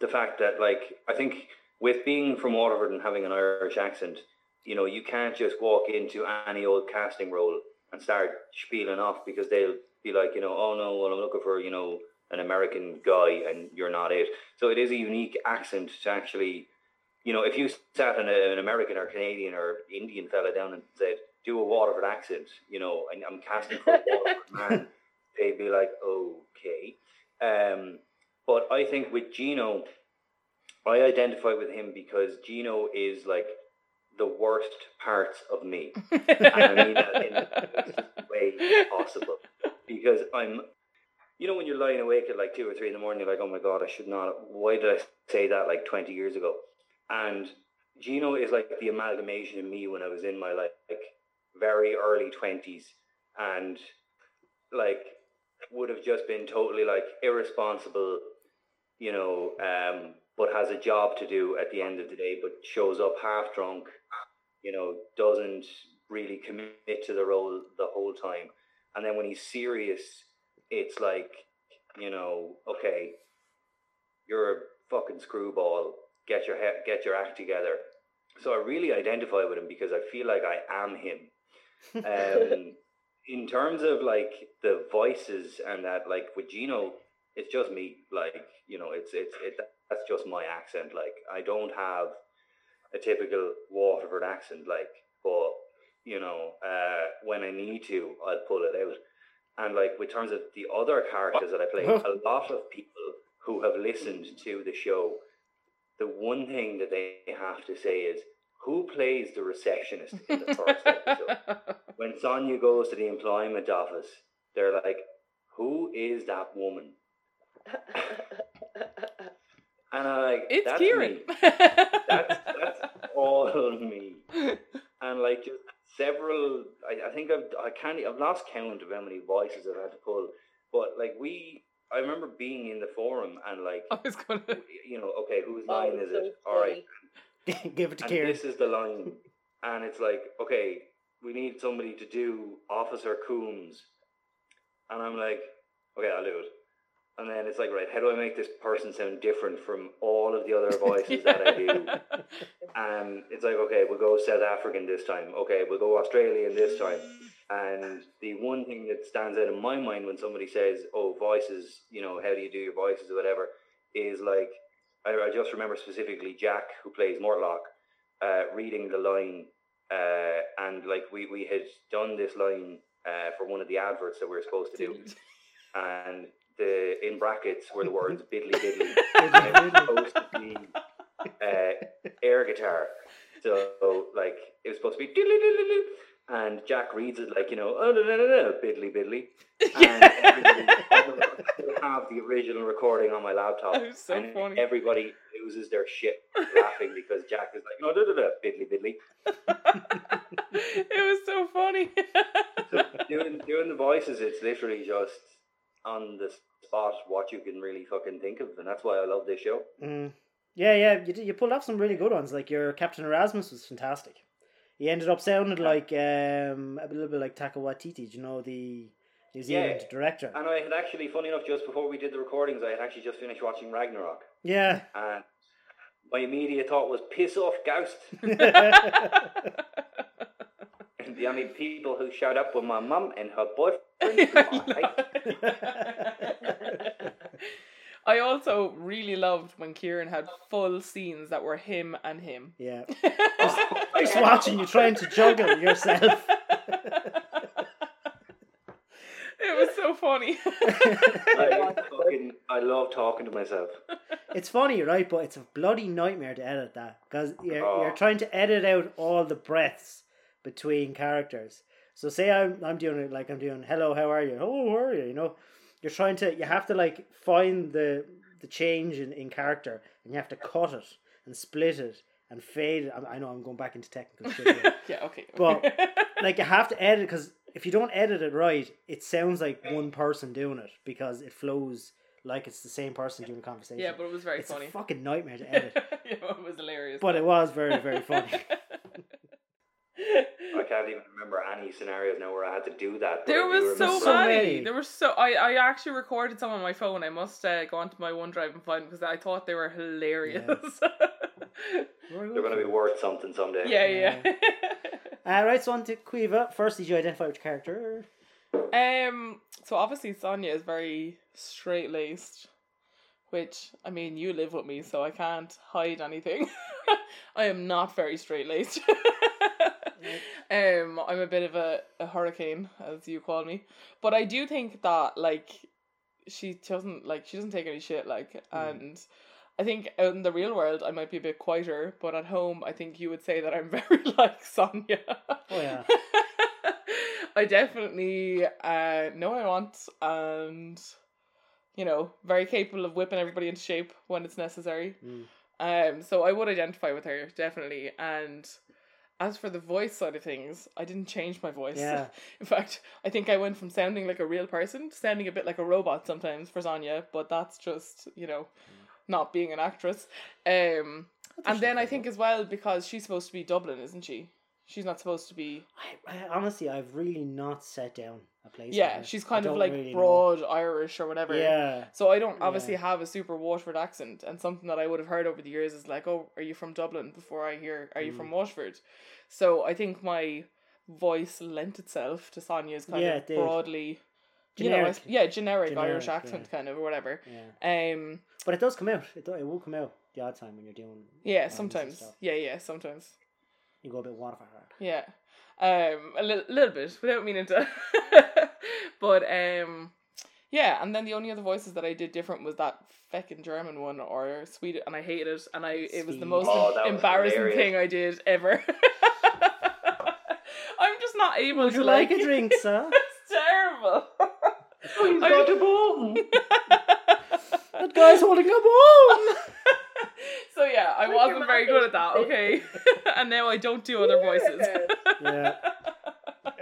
the fact that like I think with being from Waterford and having an Irish accent, you know, you can't just walk into any old casting role and start spieling off because they'll be like, you know, oh no, well I'm looking for you know an American guy and you're not it. So it is a unique accent to actually you know, if you sat an, an American or Canadian or Indian fella down and said, do a Waterford accent, you know, and I'm casting for a Waterford man, they'd be like, okay. Um, but I think with Gino, I identify with him because Gino is like the worst parts of me. And I mean that in the best way possible. Because I'm, you know, when you're lying awake at like two or three in the morning, you're like, oh my God, I should not, why did I say that like 20 years ago? And Gino is like the amalgamation of me when I was in my like, like very early 20s and like would have just been totally like irresponsible, you know, um, but has a job to do at the end of the day, but shows up half drunk, you know, doesn't really commit to the role the whole time. And then when he's serious, it's like, you know, okay, you're a fucking screwball. Get your get your act together. So I really identify with him because I feel like I am him. Um, in terms of like the voices and that, like with Gino, it's just me. Like you know, it's it's it. That's just my accent. Like I don't have a typical Waterford accent. Like, but you know, uh, when I need to, I'll pull it out. And like with terms of the other characters that I play, a lot of people who have listened to the show, the one thing that they have to say is, who plays the receptionist in the first episode? when Sonia goes to the employment office, they're like, "Who is that woman?" And I'm like, it's "That's Kieran. me. That's that's all me." And like just several, I, I think I've I can't I've lost count of how many voices I've had to pull. But like we, I remember being in the forum and like, I was gonna. you know, okay, whose Oh, line is so it? All right, funny. Give it to and Kieran. this is the line, and it's like, okay, we need somebody to do Officer Coombs, and I'm like, okay, I'll do it. And then it's like, right, how do I make this person sound different from all of the other voices that I do? And it's like, okay, we'll go South African this time. Okay, we'll go Australian this time. And the one thing that stands out in my mind when somebody says, oh, voices, you know, how do you do your voices or whatever, is like, I, I just remember specifically Jack, who plays Mortlock, uh, reading the line, uh, and like we, we had done this line uh, for one of the adverts that we were supposed to do, and the in brackets were the words "biddly biddly," and it was supposed to be uh, air guitar. So like it was supposed to be diddly diddly diddly, and Jack reads it like you know oh no no no no biddly biddly. And everybody, I have the original recording on my laptop, That was so and funny. everybody loses their shit laughing because Jack is like no no no no biddly biddly. it was so funny. So doing doing the voices, it's literally just on the spot what you can really fucking think of, and that's why I love this show. Mm. Yeah, yeah, you did, you pulled off some really good ones. Like your Captain Erasmus was fantastic. He ended up sounding like um, a little bit like Taika Waititi, do you know the New Zealand Yeah. director. And I had actually, funny enough, just before we did the recordings, I had actually just finished watching Ragnarok, Yeah. and my immediate thought was piss off, Ghost. the only people who showed up were my mum and her boyfriend. I also really loved when Kieran had full scenes that were him and him. yeah. Oh, Just watching you trying to juggle yourself. It was so funny. I, fucking, I love talking to myself. It's funny, right? But it's a bloody nightmare to edit that because you're Oh. you're trying to edit out all the breaths between characters. So say I'm I'm doing it like I'm doing hello, how are you? Hello, how are you? You know, you're trying to you have to like find the the change in, in character and you have to cut it and split it and fade it. I, I know I'm going back into technical shit. here. yeah, okay. But, like you have to edit because if you don't edit it right, it sounds like one person doing it because it flows like it's the same person doing the conversation. yeah, but it was very funny. it's funny. a fucking nightmare to edit. yeah, it was hilarious. But it was very, very funny. I can't even remember any scenarios now where I had to do that. There was so, many. many. There were so I, I actually recorded some on my phone. I must uh, go onto my OneDrive and find them because I thought they were hilarious. They're going to be worth something someday. yeah, yeah. Uh, right, so on to Quiva. First, did you identify which character? um. So obviously Sonia is very straight laced, which I mean you live with me, so I can't hide anything. I am not very straight laced. Um, I'm a bit of a, a hurricane, as you call me, but I do think that like she doesn't like she doesn't take any shit like and. I think out in the real world I might be a bit quieter, but at home I think you would say that I'm very like Sonia. Oh, yeah. I definitely uh, know what I want and you know, very capable of whipping everybody into shape when it's necessary. Mm. Um, so I would identify with her definitely. And as for the voice side of things, I didn't change my voice. Yeah. In fact, I think I went from sounding like a real person to sounding a bit like a robot sometimes for Sonia. But that's just you know, not being an actress. Um, and then I think as well because she's supposed to be Dublin, isn't she? She's not supposed to be. I, I, honestly, I've really not sat down a place. Yeah, she's I kind of like really know. broad Irish or whatever. Yeah. So I don't obviously Yeah. have a super Waterford accent, and something that I would have heard over the years is like, "Oh, are you from Dublin?" Before I hear, "Are you Mm. from Waterford?" So I think my voice lent itself to Sonia's kind Yeah, of broadly, Generic. you know, yeah, generic, Generic, Irish accent kind of or whatever. Yeah. Um, But it does come out. It, do, it will come out the odd time when you're doing. yeah, sometimes, yeah, yeah, sometimes, You go a bit Waterford. yeah, um, a little, little bit without meaning to, but um. Yeah, and then the only other voices that I did different was that feckin' German one or Swedish, and I hated it, and I it was the most Oh, that was embarrassing hilarious. thing I did ever. I'm just not able Would to you like like a drink, sir? it's terrible. He's got a bone. that guy's holding a bone. So yeah, I wasn't very good at that. Okay, and now I don't do other voices. yeah.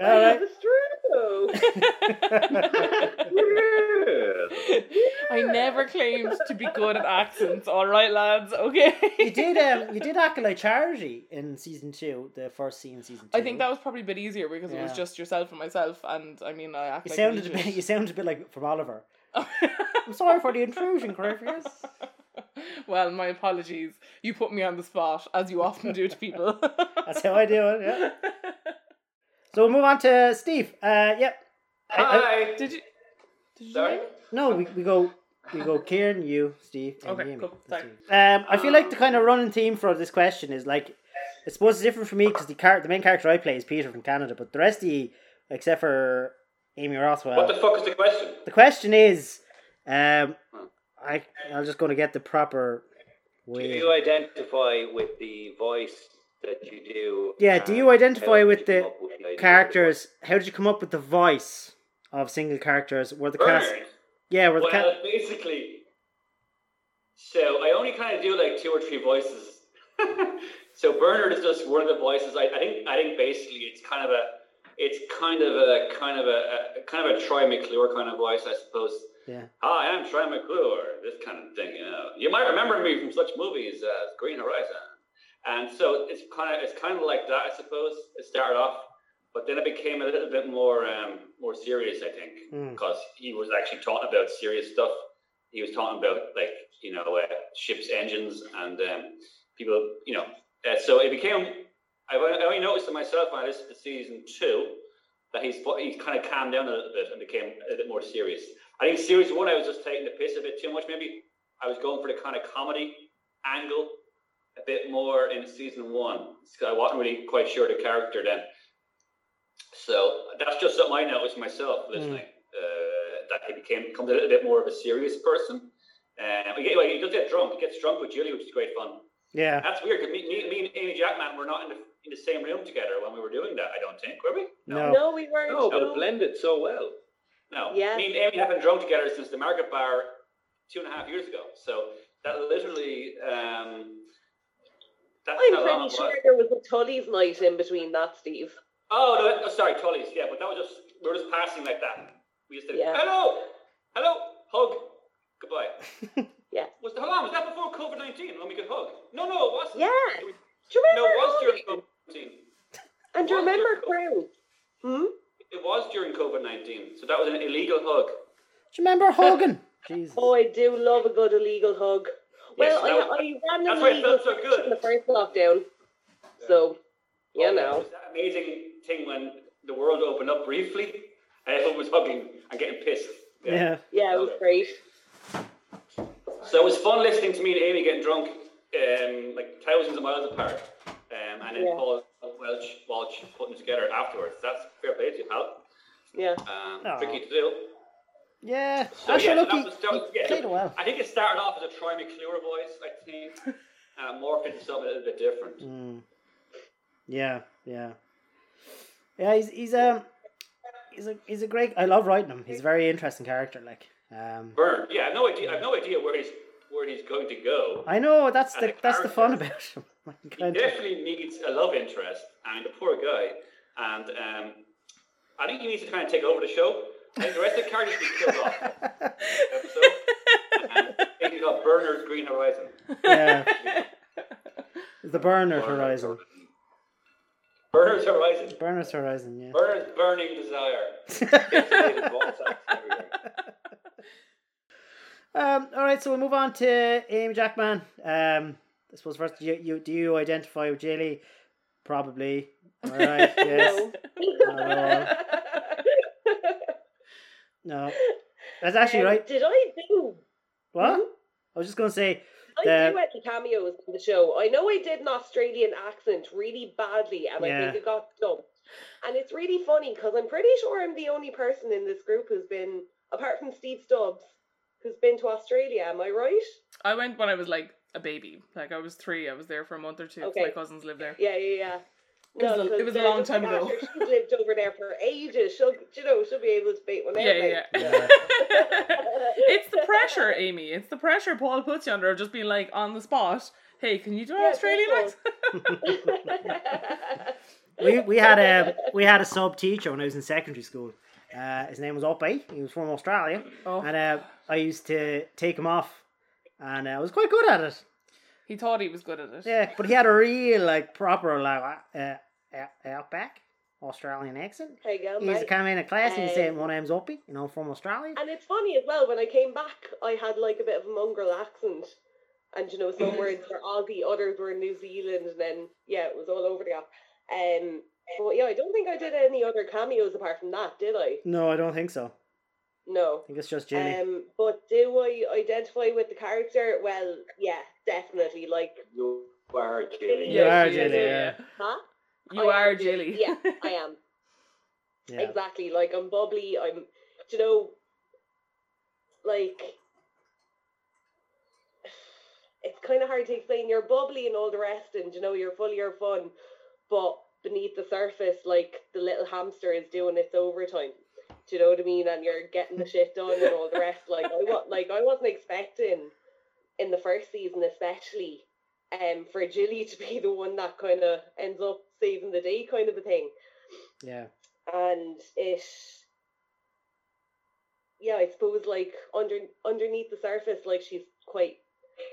All right. It's true. I never claimed to be good at accents. All right, lads. Okay. you did. Um. You did acolyte charity in season two, the first scene season two. I think that was probably a bit easier because it was just yourself and myself, and I mean, I act You like sounded a bit. You sounded a bit like from Oliver. I'm sorry for the intrusion, Corinthians. well, my apologies. You put me on the spot, as you often do to people. That's how I do it. Yeah. So we'll move on to Steve. Uh. Yep. I- I- Hi. Did you? Did you Sorry? do No, we, we go we go Kieran, you, Steve, and Okay, Amy. cool, sorry. Um, I feel like the kind of running theme for this question is like I suppose it's different for me because the car- the main character I play is Peter from Canada, but the rest of you, except for Amy Rothwell, What the fuck is the question? the question is, um, I I'm just going to get the proper Do you identify with the voice that you do? Yeah, do you identify with you the with the characters? How did you come up with the voice of single characters? Were the cast? Yeah, were the Well, cast? basically, so I only kind of do like two or three voices. so Bernard is just one of the voices. I, I think I think basically it's kind of a it's kind of a kind of a, a kind of a Troy McClure kind of voice, I suppose. Yeah. Hi, I'm Troy McClure. This kind of thing, you know. You might remember me from such movies as Green Horizon. And so it's kind of it's kind of like that, I suppose. It started off, but then it became a little bit more um, more serious, I think Mm. because he was actually talking about serious stuff. He was talking about like you know uh, ships' engines and um, people, you know. Uh, so it became. I I only noticed it myself when I listened to season two that he's he's kind of calmed down a little bit and became a bit more serious. I think series one I was just taking the piss a bit too much. Maybe I was going for the kind of comedy angle a bit more in season one. So I wasn't really quite sure the character then. So that's just something I noticed myself listening. Uh, that he became becomes a little bit more of a serious person. Uh, he, he does get drunk. He gets drunk with Julie, which is great fun. Yeah. That's weird because me, me, me and Amy Jackman were not in the in the same room together when we were doing that. I don't think were we? No. No, we weren't. No, but it blended so well. No. Yeah. Me and Amy haven't drunk together since the Market Bar two and a half years ago. So that literally. Um, that's I'm pretty sure was. there was a Tully's night in between that, Steve. Oh no, no, sorry, Tully's. Yeah, but that was just we were just passing like that. We just did Yeah. hello, hello, hug, goodbye. Yeah. Was hold on? Was that before COVID nineteen when we could hug? No, no, it wasn't. Yeah. It was, Do you remember? no, it was during COVID nineteen. And do you remember Crown? Hmm? It was during COVID nineteen, so that was an illegal hug. Do you remember Hogan? Jesus. Oh, I do love a good illegal hug. Well, that I, was- I ran that's an why it illegal felt so good. in the first lockdown. So, you Oh, know. It was that amazing thing when the world opened up briefly and everyone was hugging and getting pissed. Yeah. Yeah, it was great. So it was fun listening to me and Amy getting drunk, um, like thousands of miles apart, um, and then Yeah. Paul Welch, Walsh putting together afterwards. That's fair play to you, pal. Yeah. Um, tricky to do. Yeah. So, Actually, yeah, so that he, was- that was- yeah, played well. I think it started off as a Troy McClure voice, I think, and it morphed into something a little bit different. Mm. Yeah, yeah, yeah. He's he's um he's a he's a great. I love writing him. He's a very interesting character. Like, um, Burn. Yeah, I have no idea. I have no idea where he's where he's going to go. I know that's the that's the fun about him. He definitely needs a love interest. I mean, the poor guy. And um, I think he needs to kind of take over the show. I think the rest of the characters should be killed off. Episode. And maybe got Bernard's Green Horizon. yeah, the Burner Horizon. Bernard's Horizon. Burner's Horizon. Yeah. Bernard's Burning Desire. Pixelated voice acting everywhere. Um. All right. So we'll move on to Amy Jackman. Um. I suppose first, you, you do you identify with Jaylee? Probably. All right. Yes. No. No. That's actually Um, right. Did I do? What? Mhm. I was just gonna say. I The- do any cameos in the show. I know I did an Australian accent really badly, and I think it got dumped. And it's really funny because I'm pretty sure I'm the only person in this group who's been, apart from Steve Stubbs, who's been to Australia. Am I right? I went when I was like a baby. Like I was three. I was there for a month or two. 'cause Okay. My cousins live there. Yeah, yeah, yeah. It was a- it was a long time ago. "Ah, She's lived over there for ages. She'll, you know, she'll be able to speak whenever. Yeah, yeah. yeah. it's the pressure, Amy. It's the pressure Paul puts you under of just being like on the spot. Hey, can you do an Yeah, Australian accent? we we had a we had a sub teacher when I was in secondary school. Uh, his name was Uppy. He was from Australia, Oh. and uh, I used to take him off, and I was quite good at it. He thought he was good at it. Yeah, but he had a real like proper like uh, uh, outback Australian accent. There you go, He used to come in a class and he'd say, Um, "My name's Uppy," you know, from Australia. And it's funny as well, when I came back, I had like a bit of a mongrel accent. And you know, some words were Aussie, others were New Zealand, and then, yeah, it was all over the gap. Um, but yeah, I don't think I did any other cameos apart from that, did I? No, I don't think so. No. I think it's just Jimmy. Um, but do I identify with the character? Well, yeah, definitely. Like, You are Jilly. You are she Jilly, yeah, yeah. Huh? You I are Jilly. Yeah, I am. Yeah. Exactly. Like I'm bubbly. I'm, do you know, like it's kind of hard to explain. You're bubbly and all the rest, and you know you're full of your fun, but beneath the surface, like the little hamster is doing its overtime. Do you know what I mean? And you're getting the shit done and all the rest. Like I wa- like I wasn't expecting in the first season, especially, um, for Jilly to be the one that kind of ends up saving the day, kind of a thing Yeah. and it yeah i suppose like under underneath the surface like she's quite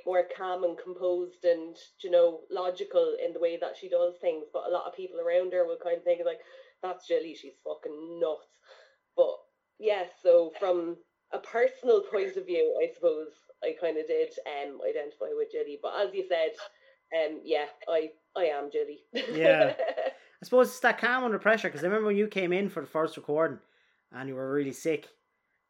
more calm and composed and you know logical in the way that she does things. But a lot of people around her will kind of think like that's Jilly she's fucking nuts. But yeah so from a personal point of view i suppose i kind of did um identify with Jilly but as you said um yeah i i am Jilly Yeah. I suppose it's that calm under pressure because I remember when you came in for the first recording and you were really sick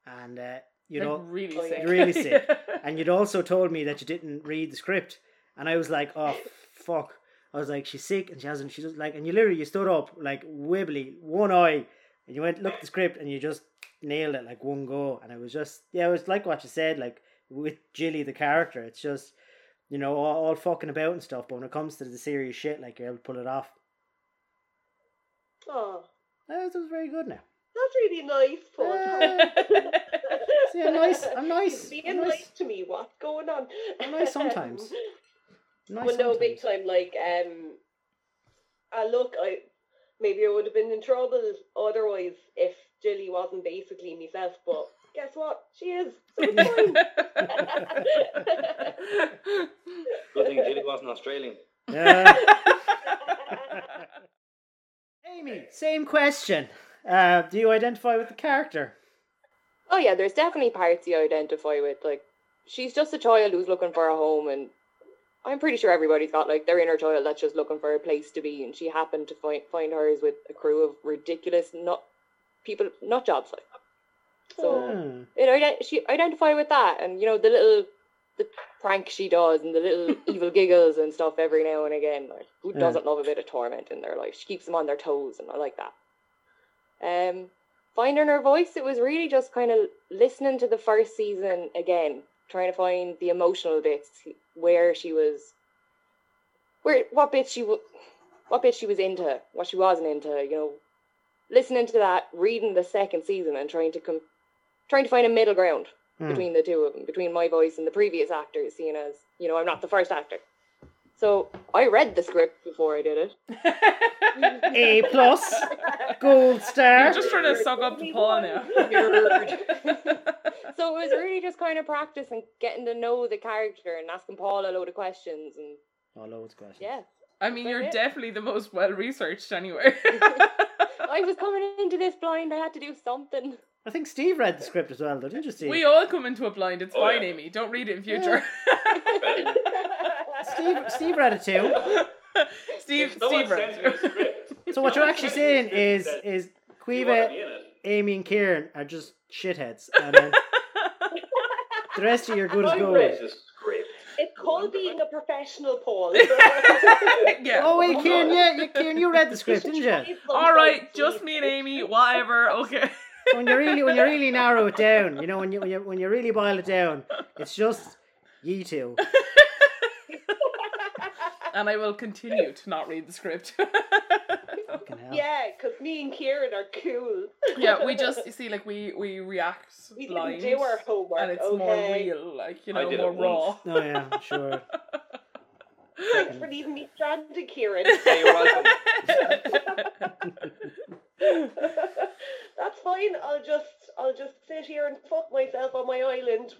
and uh, you Like, know really Oh, sick. really sick. And you'd also told me that you didn't read the script. And I was like oh fuck. I was like she's sick and she hasn't She's like and you literally you stood up like wibbly one eye and you went look at the script and you just nailed it like one go. And it was just yeah it was like what you said like with Jilly the character. It's just you know all, all fucking about and stuff. But when it comes to the serious shit like you're able to pull it off. Oh. That was very good now. That's really nice, Paul. Uh, See, I'm nice. I'm nice. Being I'm nice. nice to me. What's going on? I'm nice sometimes. Nice well, no, big time. Like, um, uh, look, I maybe I would have been in trouble otherwise if Jilly wasn't basically myself. But guess what? She is. So it's fine. Good thing Jilly wasn't Australian. Yeah. Amy, same question. Uh, do you identify with the character? Oh yeah, there's definitely parts you identify with. Like, she's just a child who's looking for a home, and I'm pretty sure everybody's got like their inner child that's just looking for a place to be, and she happened to find find hers with a crew of ridiculous not people, not jobs like. So Hmm. it she identify with that, and you know the little the prank she does, and the little evil giggles and stuff every now and again. Like, who Yeah. doesn't love a bit of torment in their life? She keeps them on their toes, and I like that. Um, finding her voice, it was really just kind of listening to the first season again, trying to find the emotional bits where she was, where what bits she w- what bits she was into, what she wasn't into. You know, listening to that, reading the second season, and trying to com- trying to find a middle ground Hmm. between the two of them, between my voice and the previous actors, seeing as you know I'm not the first actor. So I read the script before I did it. A plus, gold star. You're just trying to suck up to Paul now. so it was really just kind of practice and getting to know the character and asking Paul a load of questions and Oh, loads of questions. yeah. I mean, you're Yeah. definitely the most well researched anyway. I was coming into this blind, I had to do something. I think Steve read the script as well, though, didn't you, Steve? we all come into a blind. It's Oh, fine, yeah. Amy. Don't read it in future. Steve, Steve read it too. Steve, someone Steve read sends you a it. So what you're actually saying is is you Quiva, be in it. Amy, and Kieran are just shitheads, and then the rest of you are good as I gold. read it's called being a professional, Paul. yeah. Oh wait, Kieran, yeah, you, Kieran, you read the script, didn't you? All right, just me and Amy. Whatever. Okay. When you really, when you really narrow it down, you know, when you when you when you really boil it down, it's just you two. And I will continue to not read the script. Hell. Yeah, because me and Kieran are cool. yeah, we just you see like we we react We blind, didn't do our homework. and it's okay? more real, like you I know, did more raw. once. Oh yeah, sure. Thanks for leaving me stranded, Kieran. Yeah, you're welcome. That's fine. I'll just I'll just sit here and fuck myself on my island.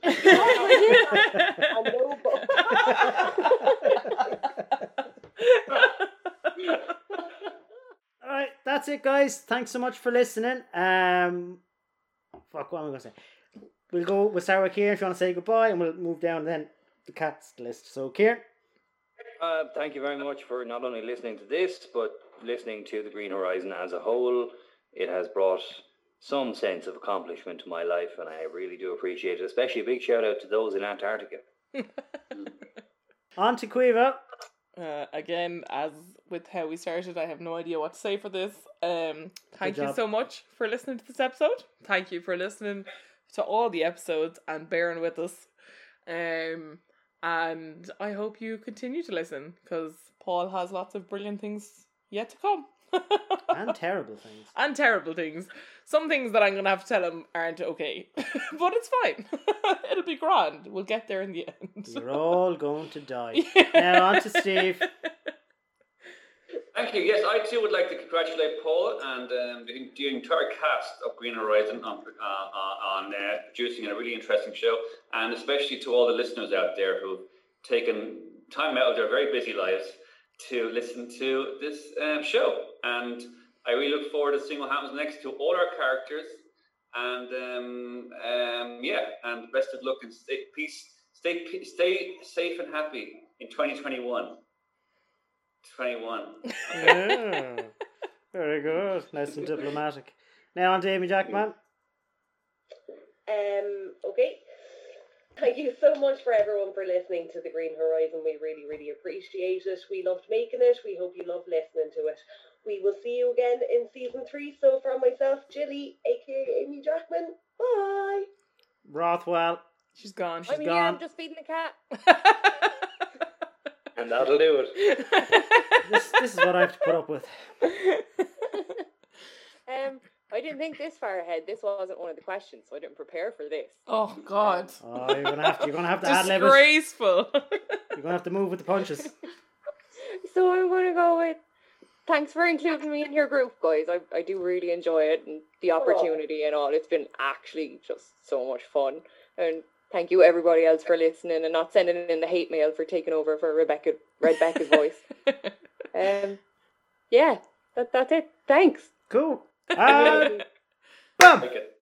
All right, that's it, guys. Thanks so much for listening. Um, fuck, what am I gonna say? We'll go. We'll start with Kieran if you want to say goodbye, and we'll move down then the cats list. So, Kieran, Uh, thank you very much for not only listening to this, but listening to the Green Horizon as a whole. It has brought some sense of accomplishment to my life, and I really do appreciate it. Especially a big shout out to those in Antarctica. on to Quiva. Uh, again, as with how we started, I have no idea what to say for this. Um, thank you so much for listening to this episode. Thank you for listening to all the episodes and bearing with us. Um, and I hope you continue to listen because Paul has lots of brilliant things yet to come. And terrible things. and terrible things. Some things that I'm gonna have to tell him aren't okay, but it's fine. It'll be grand. We'll get there in the end. You're all going to die. Now on to Steve. Thank you. Yes, I too would like to congratulate Paul and um, the, the entire cast of Green Horizon on, uh, on uh, producing a really interesting show, and especially to all the listeners out there who've taken time out of their very busy lives to listen to this um, show. And I really look forward to seeing what happens next to all our characters. And um, um, yeah, and best of luck and stay peace, stay stay safe and happy in 2021. 21. Yeah. Very good. Nice and diplomatic. Now on to Amy Jackman. Um, okay. Thank you so much for everyone for listening to the Green Horizon. We really, really appreciate it. We loved making it. We hope you love listening to it. We will see you again in season three. So from myself, Jilly, aka Amy Jackman, bye. Rothwell. She's gone. I'm here, gone. I'm just feeding the cat. And that'll do it. This, this is what I have to put up with. Um, I didn't think this far ahead. This wasn't one of the questions, so I didn't prepare for this. oh God. Oh, you're gonna have to. You're gonna have to ad lib it. Disgraceful. You're gonna have to move with the punches. So I'm going to go with thanks for including me in your group, guys. I, I do really enjoy it and the opportunity and all. It's been actually just so much fun. And thank you everybody else for listening and not sending in the hate mail for taking over for Rebecca Rebecca's voice. Um, yeah, that, that's it. Thanks. Cool. And it.